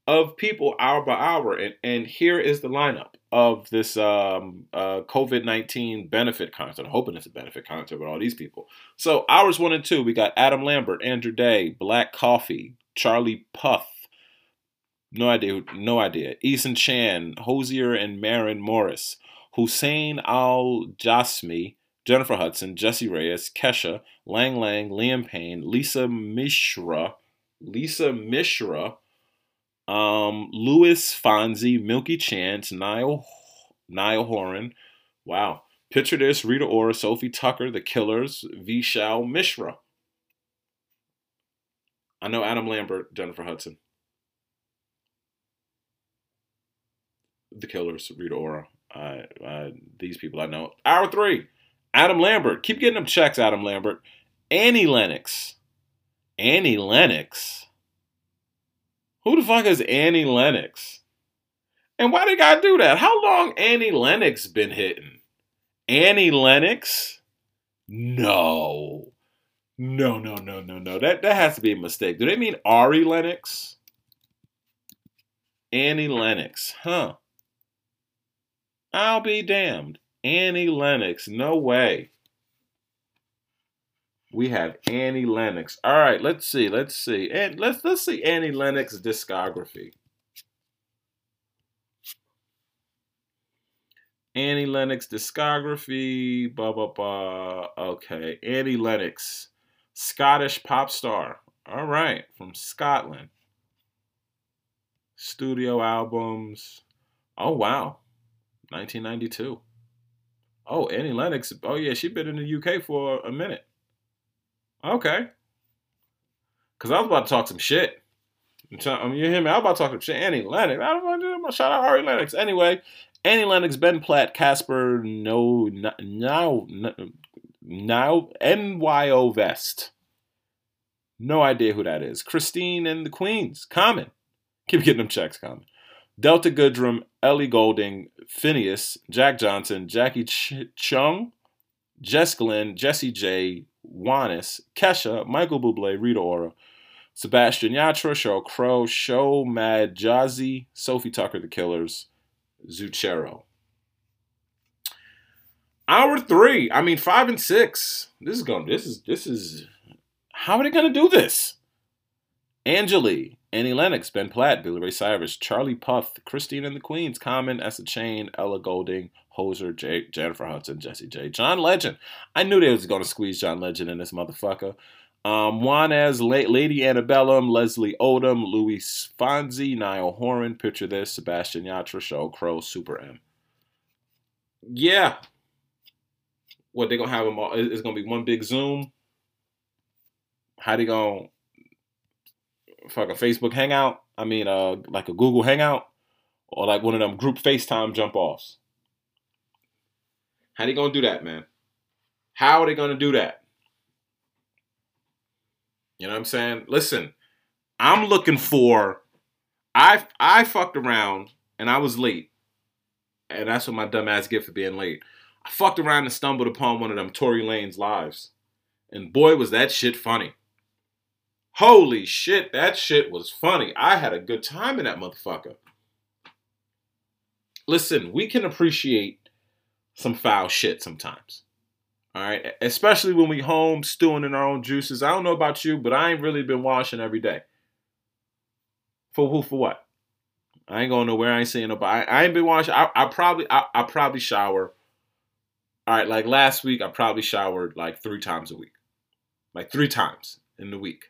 of people hour by hour. And, and here is the lineup of this um, uh, COVID 19 benefit concert. I'm hoping it's a benefit concert with all these people. So, hours one and two, we got Adam Lambert, Andra Day, Black Coffee, Charlie Puth. No idea. No idea. Eason Chan, Hozier and Maren Morris, Hussain Al Jassmi, Jennifer Hudson, Jessie Reyez, Kesha, Lang Lang, Liam Payne, Lisa Mishra, Lisa Mishra, um, Luis Fonsi, Milky Chance, Niall, Niall Horan. Wow. Picture this Rita Ora, Sofi Tukker, The Killers, Vishal Mishra. I know Adam Lambert, Jennifer Hudson. The Killers, Rita Ora. These people I know. Hour three, Adam Lambert. Keep getting them checks, Adam Lambert. Annie Lennox. Annie Lennox. Who the fuck is Annie Lennox? And why did gotta do that? How long Annie Lennox been hitting? Annie Lennox? No. No, no, no, no, no. That that has to be a mistake. Do they mean Ari Lennox? Annie Lennox, huh? I'll be damned. Annie Lennox, no way. We have Annie Lennox. All right, let's see. Let's see. And let's let's see Annie Lennox discography. Annie Lennox discography. Blah blah blah. Okay, Annie Lennox, Scottish pop star. All right, from Scotland. Studio albums. Oh wow, 1992. Oh, Annie Lennox. Oh yeah, she's been in the UK for a minute. Okay. Cause I was about to talk some shit. I mean, um, you hear me? I was about to talk some shit. Annie Lennox. I don't do shout out Ari Lennox. Anyway, Annie Lennox, Ben Platt, Casper, no, now, now, NYO Vest. No idea who that is. Christine and the Queens. Common. Keep getting them checks, Common. Delta Goodrem, Ellie Goulding, Finneas, Jack Johnson, Jackie Ch- Chung, Jess Glynne, Jessie J, Juanes, Kesha, Michael Bublé, Rita Ora, Sebastian Yatra, Sheryl Crow, Show Mad Jazzy, Sofi Tukker, The Killers, Zucchero. Hour three. I mean five and six. This is going. This is this is. How are they going to do this? Angeli, Annie Lennox, Ben Platt, Billy Ray Cyrus, Charlie Puth, Christine and the Queens, Common, Essa Chain, Ella Goulding, Hozier, J- Jennifer Hudson, Jessie J, John Legend. I knew they was to squeeze John Legend in this motherfucker. Um, Juanes, La- Lady Antebellum, Leslie Odom, Luis Fonsi, Niall Horan, Picture This, Sebastian Yatra, Sheryl Crow, Super M. Yeah. What, they to have them all? It's to be one big Zoom? How they going to fuck a Facebook Hangout? I mean, uh, like a Google Hangout? Or like one of them group FaceTime jump offs? How they to do that, man? How are they to do that? You know what I'm saying? Listen, I'm looking for I I fucked around and I was late. And that's what my dumb ass get for being late. I fucked around and stumbled upon one of them Tory Lanez lives. And boy was that shit funny. Holy shit, that shit was funny. I had a good time in that motherfucker. Listen, we can appreciate some foul shit sometimes. All right. Especially when we home stewing in our own juices. I don't know about you, but I ain't really been washing every day. For who? For what? I ain't going nowhere. I ain't saying nobody. I, I ain't been washing. I, I probably I, I probably shower. All right, like last week, I probably showered like three times a week. Like three times in the week.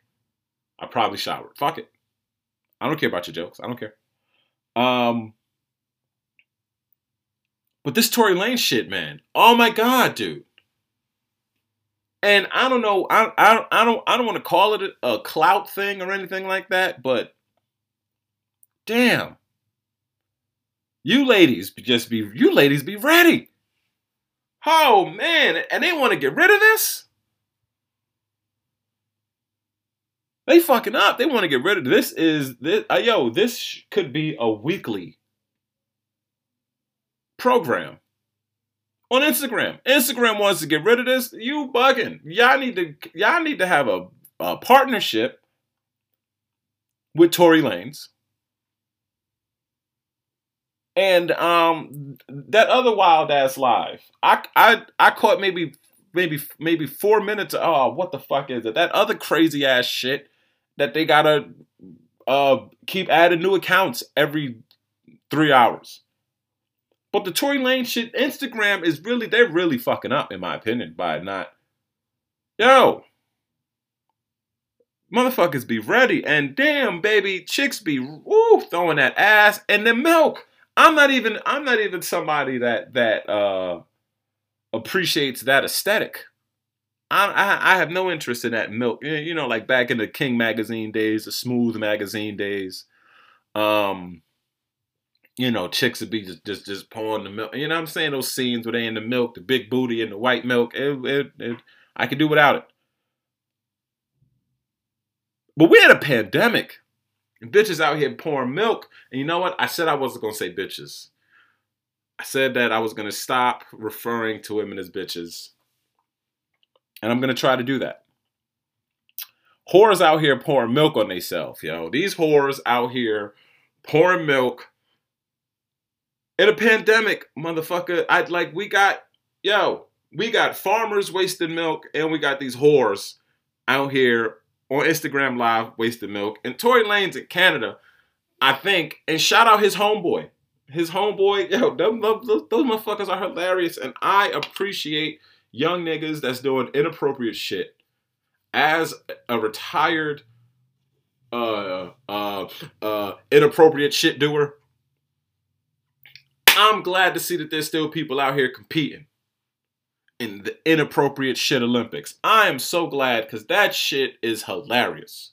I probably showered. Fuck it. I don't care about your jokes. I don't care. Um But this Tory Lane shit, man. Oh my god, dude. And I don't know, I, I, I don't I don't want to call it a, a clout thing or anything like that, but damn. You ladies just be you ladies be ready. Oh man, and they want to get rid of this? They fucking up. They want to get rid of this. Is this uh, yo? This could be a weekly program on Instagram. Instagram wants to get rid of this. You bugging. Y'all need to y'all need to have a, a partnership with Tory Lanez And um that other wild ass live. I I I caught maybe maybe maybe 4 minutes oh what the fuck is it? That other crazy ass shit that they got to uh keep adding new accounts every 3 hours. But the Tory Lane shit, Instagram is really, they're really fucking up, in my opinion, by not. Yo, motherfuckers be ready. And damn, baby, chicks be woo, throwing that ass and the milk. I'm not even, I'm not even somebody that, that, uh, appreciates that aesthetic. I, I, I have no interest in that milk. You know, like back in the King magazine days, the Smooth magazine days. Um, you know, chicks would be just just just pouring the milk. You know what I'm saying? Those scenes where they in the milk, the big booty and the white milk. It, it, it, I could do without it. But we had a pandemic. And bitches out here pouring milk. And you know what? I said I wasn't gonna say bitches. I said that I was gonna stop referring to women as bitches. And I'm gonna try to do that. Whores out here pouring milk on themselves, yo. These whores out here pouring milk in a pandemic, motherfucker. I'd like we got yo, we got farmers wasting milk, and we got these whores out here on Instagram Live wasting milk. And Tory Lanez in Canada, I think, and shout out his homeboy. His homeboy, yo, those, those, those motherfuckers are hilarious, and I appreciate young niggas that's doing inappropriate shit. As a retired, uh, uh, uh, inappropriate shit doer, I'm glad to see that there's still people out here competing in the inappropriate shit Olympics. I am so glad because that shit is hilarious.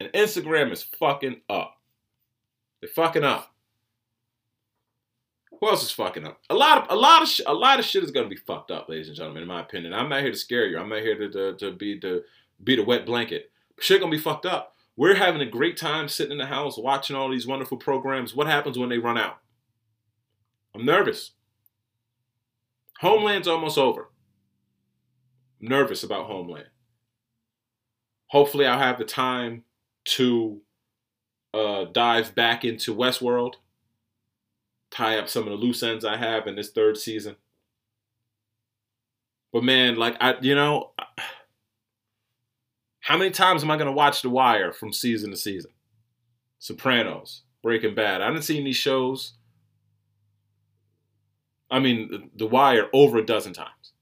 And Instagram is fucking up. They're fucking up. Who else is fucking up? A lot of a lot of sh- a lot of shit is gonna be fucked up, ladies and gentlemen. In my opinion, I'm not here to scare you. I'm not here to to, to be to be the wet blanket. Shit gonna be fucked up. We're having a great time sitting in the house watching all these wonderful programs. What happens when they run out? I'm nervous. Homeland's almost over nervous about Homeland. Hopefully, I'll have the time to uh, dive back into Westworld, tie up some of the loose ends I have in this third season. But man, like I, you know, how many times am I gonna watch The Wire from season to season? Sopranos, Breaking Bad. I haven't seen these shows. I mean, The Wire over a dozen times.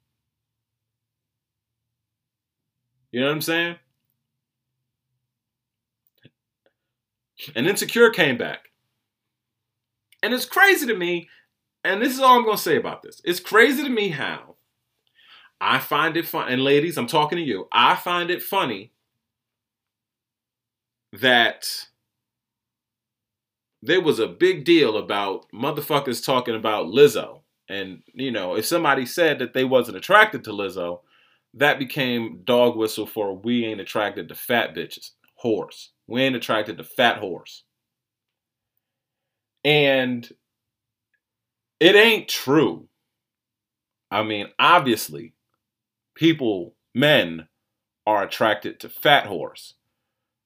You know what I'm saying? And Insecure came back. And it's crazy to me, and this is all I'm going to say about this. It's crazy to me how I find it fun. And ladies, I'm talking to you. I find it funny that there was a big deal about motherfuckers talking about Lizzo. And, you know, if somebody said that they wasn't attracted to Lizzo, that became dog whistle for we ain't attracted to fat bitches, whores. We ain't attracted to fat whores. And it ain't true. I mean, obviously, people, men, are attracted to fat whores.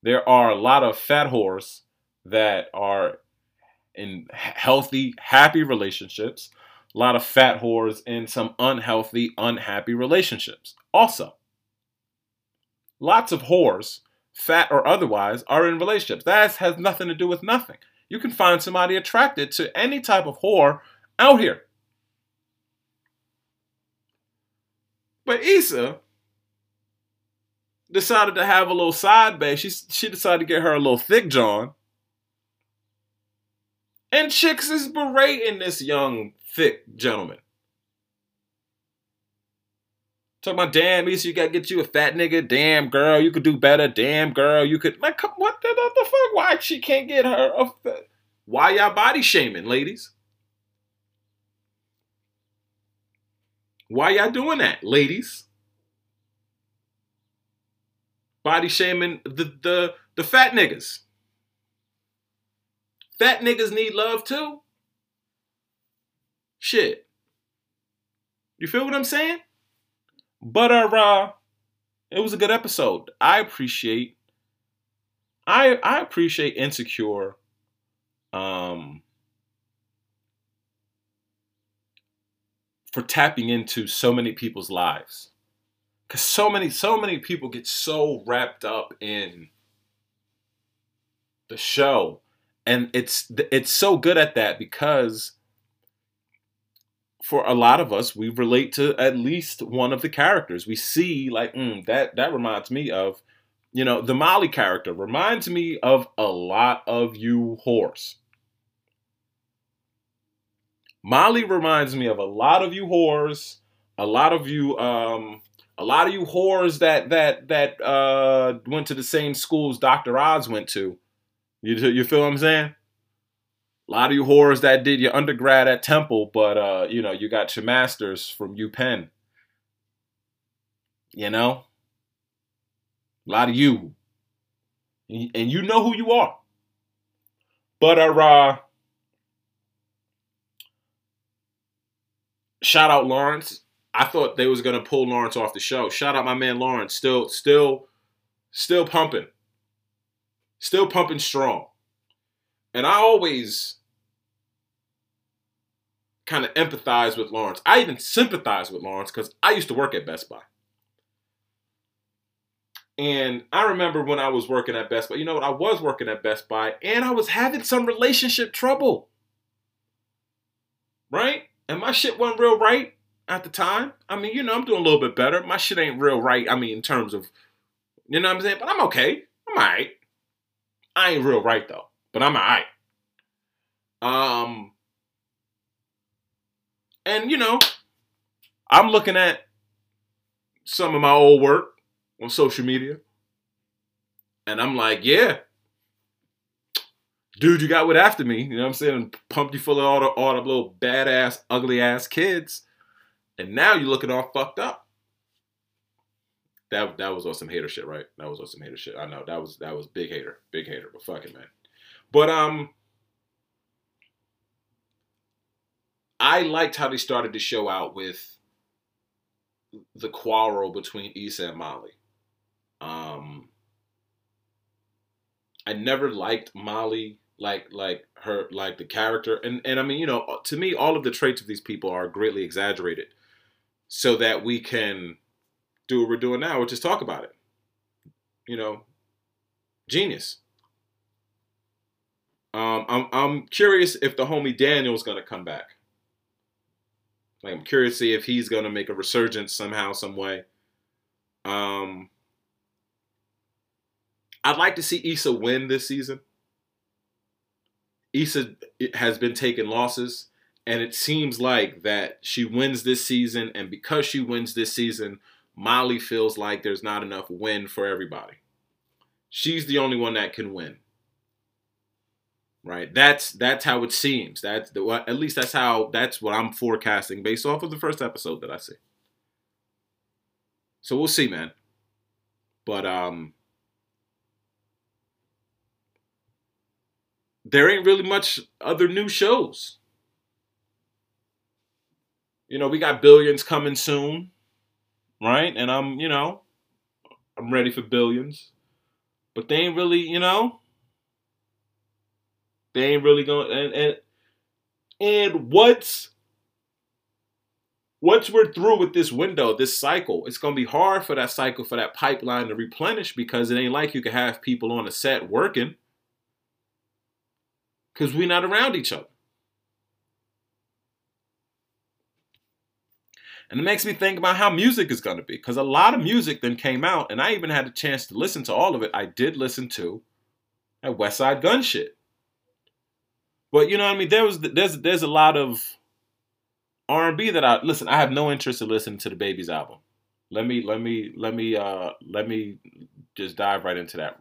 There are a lot of fat whores that are in healthy, happy relationships a lot of fat whores in some unhealthy, unhappy relationships. Also, lots of whores, fat or otherwise, are in relationships. That has nothing to do with nothing. You can find somebody attracted to any type of whore out here. But Issa decided to have a little side bay. She, she decided to get her a little thick John. And chicks is berating this young thick gentleman. Talking about damn, Issa, you gotta get you a fat nigga. Damn, girl, you could do better. Damn, girl, you could. Like, what the, the fuck? Why she can't get her a? Why y'all body shaming, ladies? Why y'all doing that, ladies? Body shaming the the the fat niggas. Fat niggas need love too. Shit. You feel what I'm saying? But uh, it was a good episode. I appreciate I I appreciate Insecure um for tapping into so many people's lives. Cuz so many so many people get so wrapped up in the show and it's it's so good at that because for a lot of us, we relate to at least one of the characters. We see like mm, that. That reminds me of, you know, the Molly character reminds me of a lot of you whores. Molly reminds me of a lot of you whores, a lot of you, um, a lot of you whores that that that uh, went to the same schools Dr. Oz went to. You you feel what I'm saying? a lot of you whores that did your undergrad at Temple, but uh, you know, you got your masters from UPenn. You know? A lot of you. And you know who you are. But uh, uh shout out Lawrence. I thought they was gonna pull Lawrence off the show. Shout out my man Lawrence. Still, still, still pumping. Still pumping strong. And I always kind of empathize with Lawrence. I even sympathize with Lawrence because I used to work at Best Buy. And I remember when I was working at Best Buy, you know what? I was working at Best Buy and I was having some relationship trouble. Right? And my shit wasn't real right at the time. I mean, you know, I'm doing a little bit better. My shit ain't real right. I mean, in terms of, you know what I'm saying? But I'm okay. I'm all right. I ain't real right though, but I'm all right. Um, and you know, I'm looking at some of my old work on social media. And I'm like, yeah. Dude, you got what after me. You know what I'm saying? Pumped you full of all the all the little badass, ugly ass kids. And now you're looking all fucked up. That that was on some hater shit, right? That was on some hater shit. I know. That was that was big hater. Big hater, but fuck it, man. But um I liked how they started the show out with the quarrel between Issa and Molly. Um, I never liked Molly like like her like the character and and I mean you know to me all of the traits of these people are greatly exaggerated so that we can do what we're doing now which is talk about it. You know genius. Um I'm I'm curious if the homie Daniel's to come back. Like I'm curious to see if he's to make a resurgence somehow some way. Um I'd like to see Issa win this season. Issa has been taking losses, and it seems like that she wins this season, and because she wins this season, Molly feels like there's not enough win for everybody. She's the only one that can win. Right? That's that's how it seems. That's the at least that's how that's what I'm forecasting based off of the first episode that I see. So we'll see, man. But um there ain't really much other new shows. You know, we got Billions coming soon, right? And I'm, you know, I'm ready for Billions. But they ain't really, you know, they ain't really going and and and what's once we're through with this window, this cycle, it's gonna be hard for that cycle, for that pipeline to replenish because it ain't like you can have people on a set working because we're not around each other. And it makes me think about how music is going to be because a lot of music then came out, and I even had a chance to listen to all of it. I did listen to that Westside Gunn shit. But you know what I mean? There was there's there's a lot of R&B that I listen. I have no interest in listening to DaBaby's album. Let me let me let me uh let me just dive right into that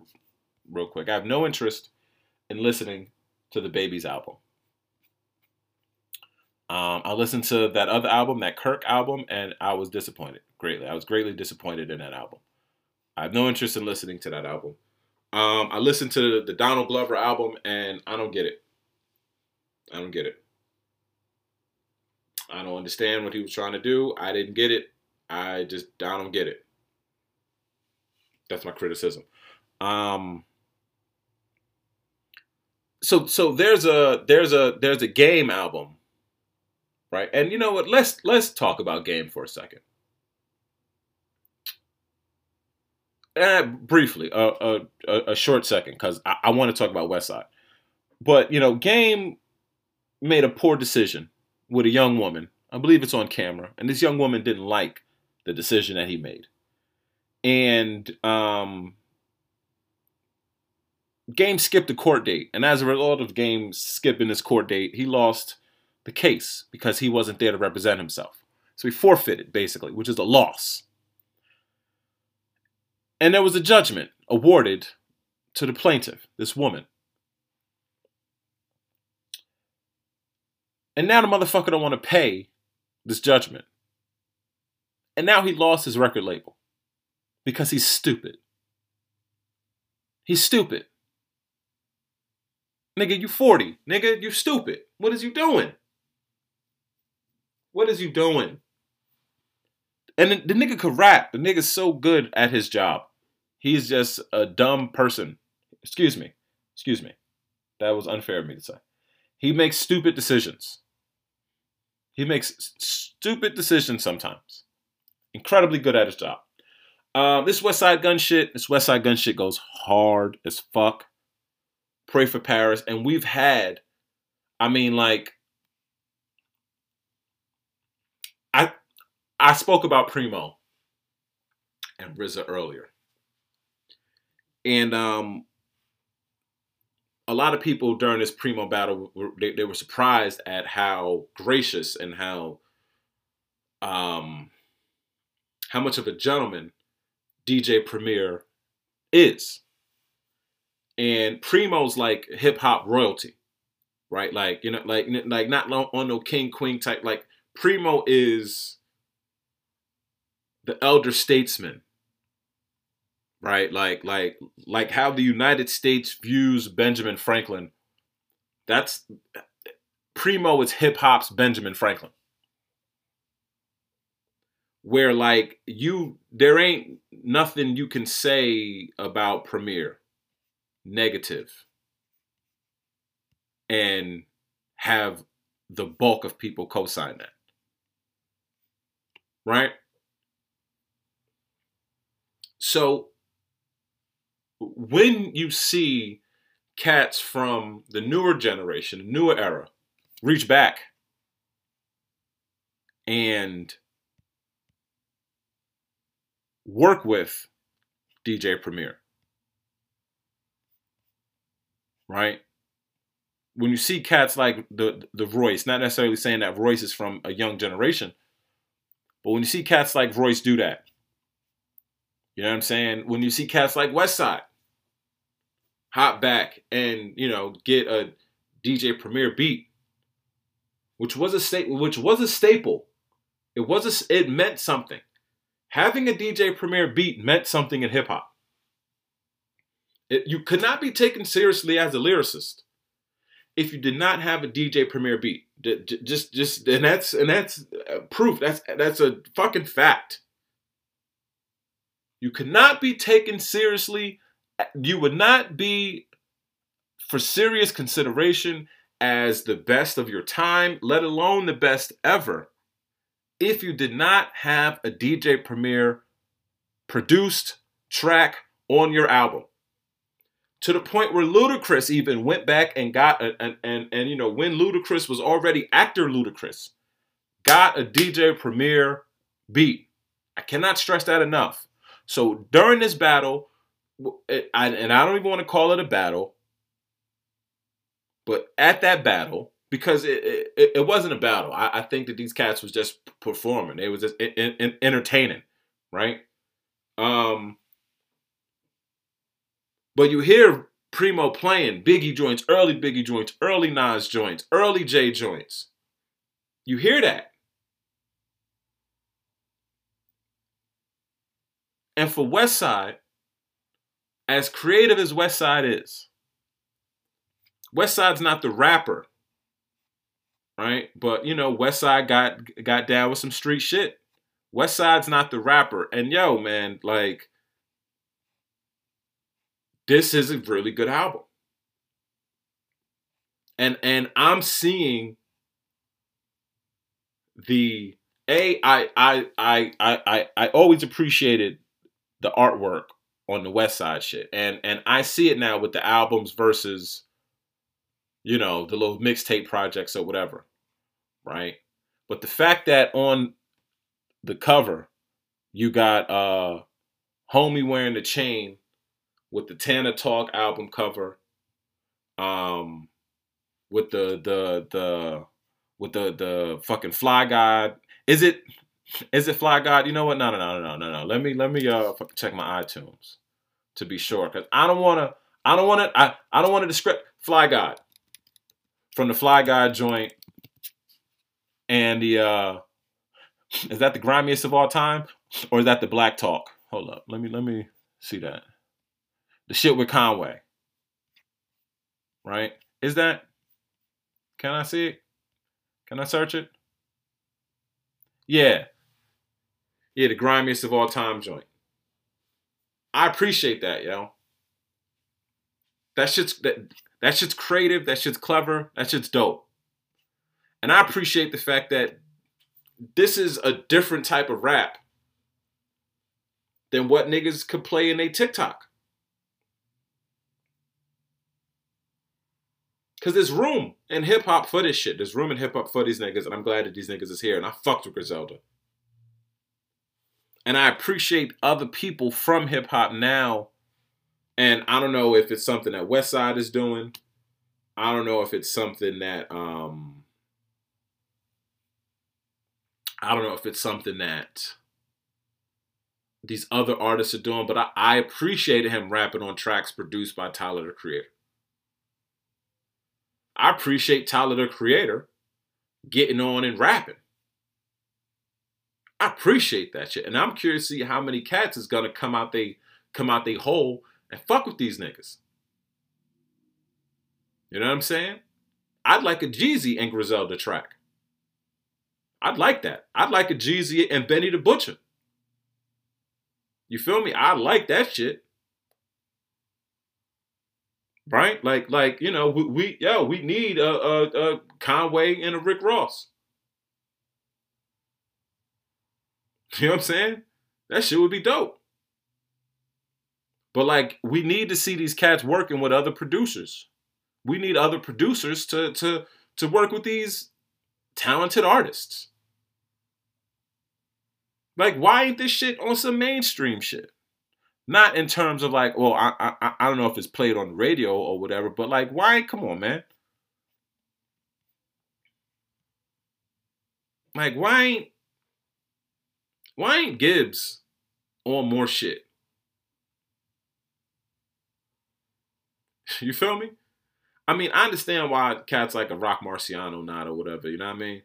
real quick. I have no interest in listening to DaBaby's album. Um, I listened to that other album, that Kirk album, and I was disappointed greatly. I was greatly disappointed in that album. I have no interest in listening to that album. Um, I listened to the Donald Glover album, and I don't get it. I don't get it. I don't understand what he was trying to do. I didn't get it. I just I don't get it. That's my criticism. Um, so so there's a there's a there's a game album right? And you know what? Let's let's talk about game for a second. Uh, briefly a, a, a short second because I, I want to talk about westside but you know game made a poor decision with a young woman. I believe it's on camera. And this young woman didn't like the decision that he made. And um Game skipped a court date, and as a result of Game skipping this court date, he lost the case because he wasn't there to represent himself. So he forfeited, basically, which is a loss. And there was a judgment awarded to the plaintiff, this woman. And now the motherfucker don't want to pay this judgment. And now he lost his record label because he's stupid. He's stupid. Nigga, you 40. Nigga, you stupid. What is you doing? What is you doing? And the, the nigga could rap. The nigga's so good at his job. He's just a dumb person. Excuse me. Excuse me. That was unfair of me to say. He makes stupid decisions. He makes stupid decisions sometimes. Incredibly good at his job. Uh, this Westside Gunn shit, this Westside Gunn shit goes hard as fuck. Pray for Paris. And we've had, I mean, like, I I spoke about Primo and RZA earlier. And um a lot of people during this Primo battle they, they were surprised at how gracious and how um how much of a gentleman DJ Premier is. And Primo's like hip hop royalty, right? Like you know, like like not on no king queen type. Like Primo is the elder statesman, right? Like like like how the United States views Benjamin Franklin. That's Primo is hip hop's Benjamin Franklin where like you there ain't nothing you can say about Premier negative and have the bulk of people co-sign that. Right? So when you see cats from the newer generation, newer era, reach back and work with DJ Premier. Right? When you see cats like the the Royce, not necessarily saying that Royce is from a young generation, but when you see cats like Royce do that, you know what I'm saying? When you see cats like Westside hop back and, you know, get a DJ Premier beat, which was a state which was a staple. It was a, it meant something having a DJ Premier beat meant something in hip hop. You could not be taken seriously as a lyricist if you did not have a DJ Premier beat. Just, just, and that's and that's uh, proof. That's that's a fucking fact. You could not be taken seriously. You would not be for serious consideration as the best of your time, let alone the best ever, if you did not have a DJ Premier produced track on your album. To the point where Ludacris even went back and got a, and, and and you know when Ludacris was already actor Ludacris, got a DJ Premier beat. I cannot stress that enough. So during this battle, and I don't even want to call it a battle, but at that battle, because it, it, it wasn't a battle. I, I, think that these cats was just performing. It was just in, in, entertaining, right? Um, but you hear Primo playing Biggie joints, early Biggie joints, early Nas joints, early J joints. You hear that. And for Westside, as creative as Westside is, Westside's not the rapper right? But you know, Westside got got down with some street shit. Westside's not the rapper, and yo, man, like this is a really good album. And and I'm seeing the a I I I I I always appreciated the artwork on the West Side shit, and and I see it now with the albums versus you know, the little mixtape projects or whatever, right? But the fact that on the cover you got uh homie wearing the chain with the Tana Talk album cover, um, with the the the with the the fucking Fly God. Is it is it Fly God? You know what? No, no, no, no, no, no. Let me let me uh check my iTunes to be sure, because I don't want to. I don't want to. I I don't want to describe Fly God from the Fly God joint and the uh is that the grimiest of all time or is that the Black Talk? Hold up, let me let me see that. The shit with Conway, right? Is that? Can I see it? Can I search it? Yeah, yeah, the grimiest of all time joint. I appreciate that, yo. That shit's that That shit's creative. That shit's clever. That shit's dope. And I appreciate the fact that this is a different type of rap than what niggas could play in a TikTok. Cause there's room in hip hop for this shit. There's room in hip hop for these niggas, and I'm glad that these niggas is here. And I fucked with Griselda. And I appreciate other people from hip hop now. And I don't know if it's something that Westside is doing. I don't know if it's something that um I don't know if it's something that these other artists are doing, but I, I appreciated him rapping on tracks produced by Tyler the Creator. I appreciate Tyler the Creator getting on and rapping. I appreciate that shit. And I'm curious to see how many cats is gonna come out they come out they hole and fuck with these niggas. You know what I'm saying? I'd like a Jeezy and Griselda track. I'd like that. I'd like a Jeezy and Benny the Butcher. You feel me? I like that shit. Right? Like, like you know, we, we we need a, a, a Conway and a Rick Ross. You know what I'm saying? That shit would be dope. But like, we need to see these cats working with other producers. We need other producers to to to work with these talented artists. Like, why ain't this shit on some mainstream shit? Not in terms of like, well, I I I don't know if it's played on radio or whatever, but like, why? Come on, man. Like, why ain't why ain't Gibbs on more shit? You feel me? I mean, I understand why cats like a Roc Marciano not or whatever, you know what I mean?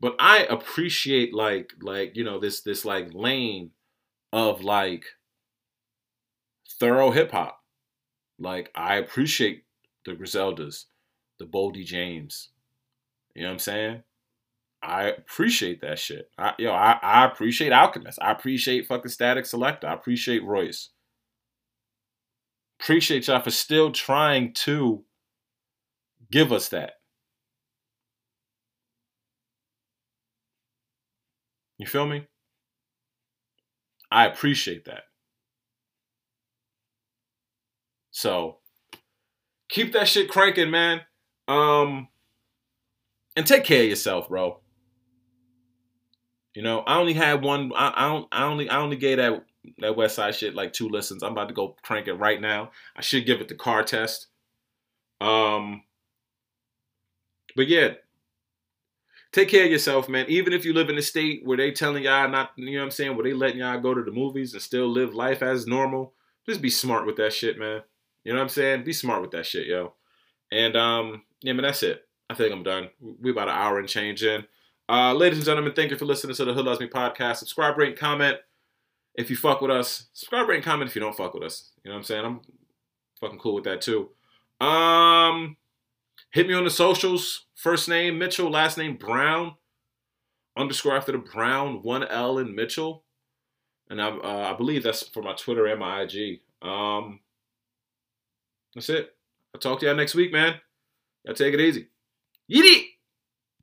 But I appreciate like like, you know, this this like lane of like thorough hip hop. Like I appreciate the Griseldas, the Boldy James. You know what I'm saying? I appreciate that shit. I, yo, I, I appreciate Alchemist. I appreciate fucking Statik Selektah. I appreciate Royce. Appreciate y'all for still trying to give us that. You feel me? I appreciate that. So keep that shit cranking, man. Um, and take care of yourself, bro. You know, I only had one. I, I don't. I only. I only gave that that Westside shit like two listens. I'm about to go crank it right now. I should give it the car test. Um, but yeah, take care of yourself, man. Even if you live in a state where they telling y'all not, you know what I'm saying, where they letting y'all go to the movies and still live life as normal, just be smart with that shit, man. You know what I'm saying? Be smart with that shit, yo. And um, yeah, man, that's it. I think I'm done. We about an hour and change in. Uh, ladies and gentlemen, thank you for listening to the Hood Loves Me podcast. Subscribe, rate, and comment if you fuck with us. Subscribe, rate, and comment if you don't fuck with us. You know what I'm saying? I'm fucking cool with that too. Um, hit me on the socials. First name Mitchell, last name Brown. Underscore after the Brown, one L in Mitchell, and I, uh, I believe that's for my Twitter and my IG. Um, that's it. I'll talk to y'all next week, man. Y'all take it easy. Yeet!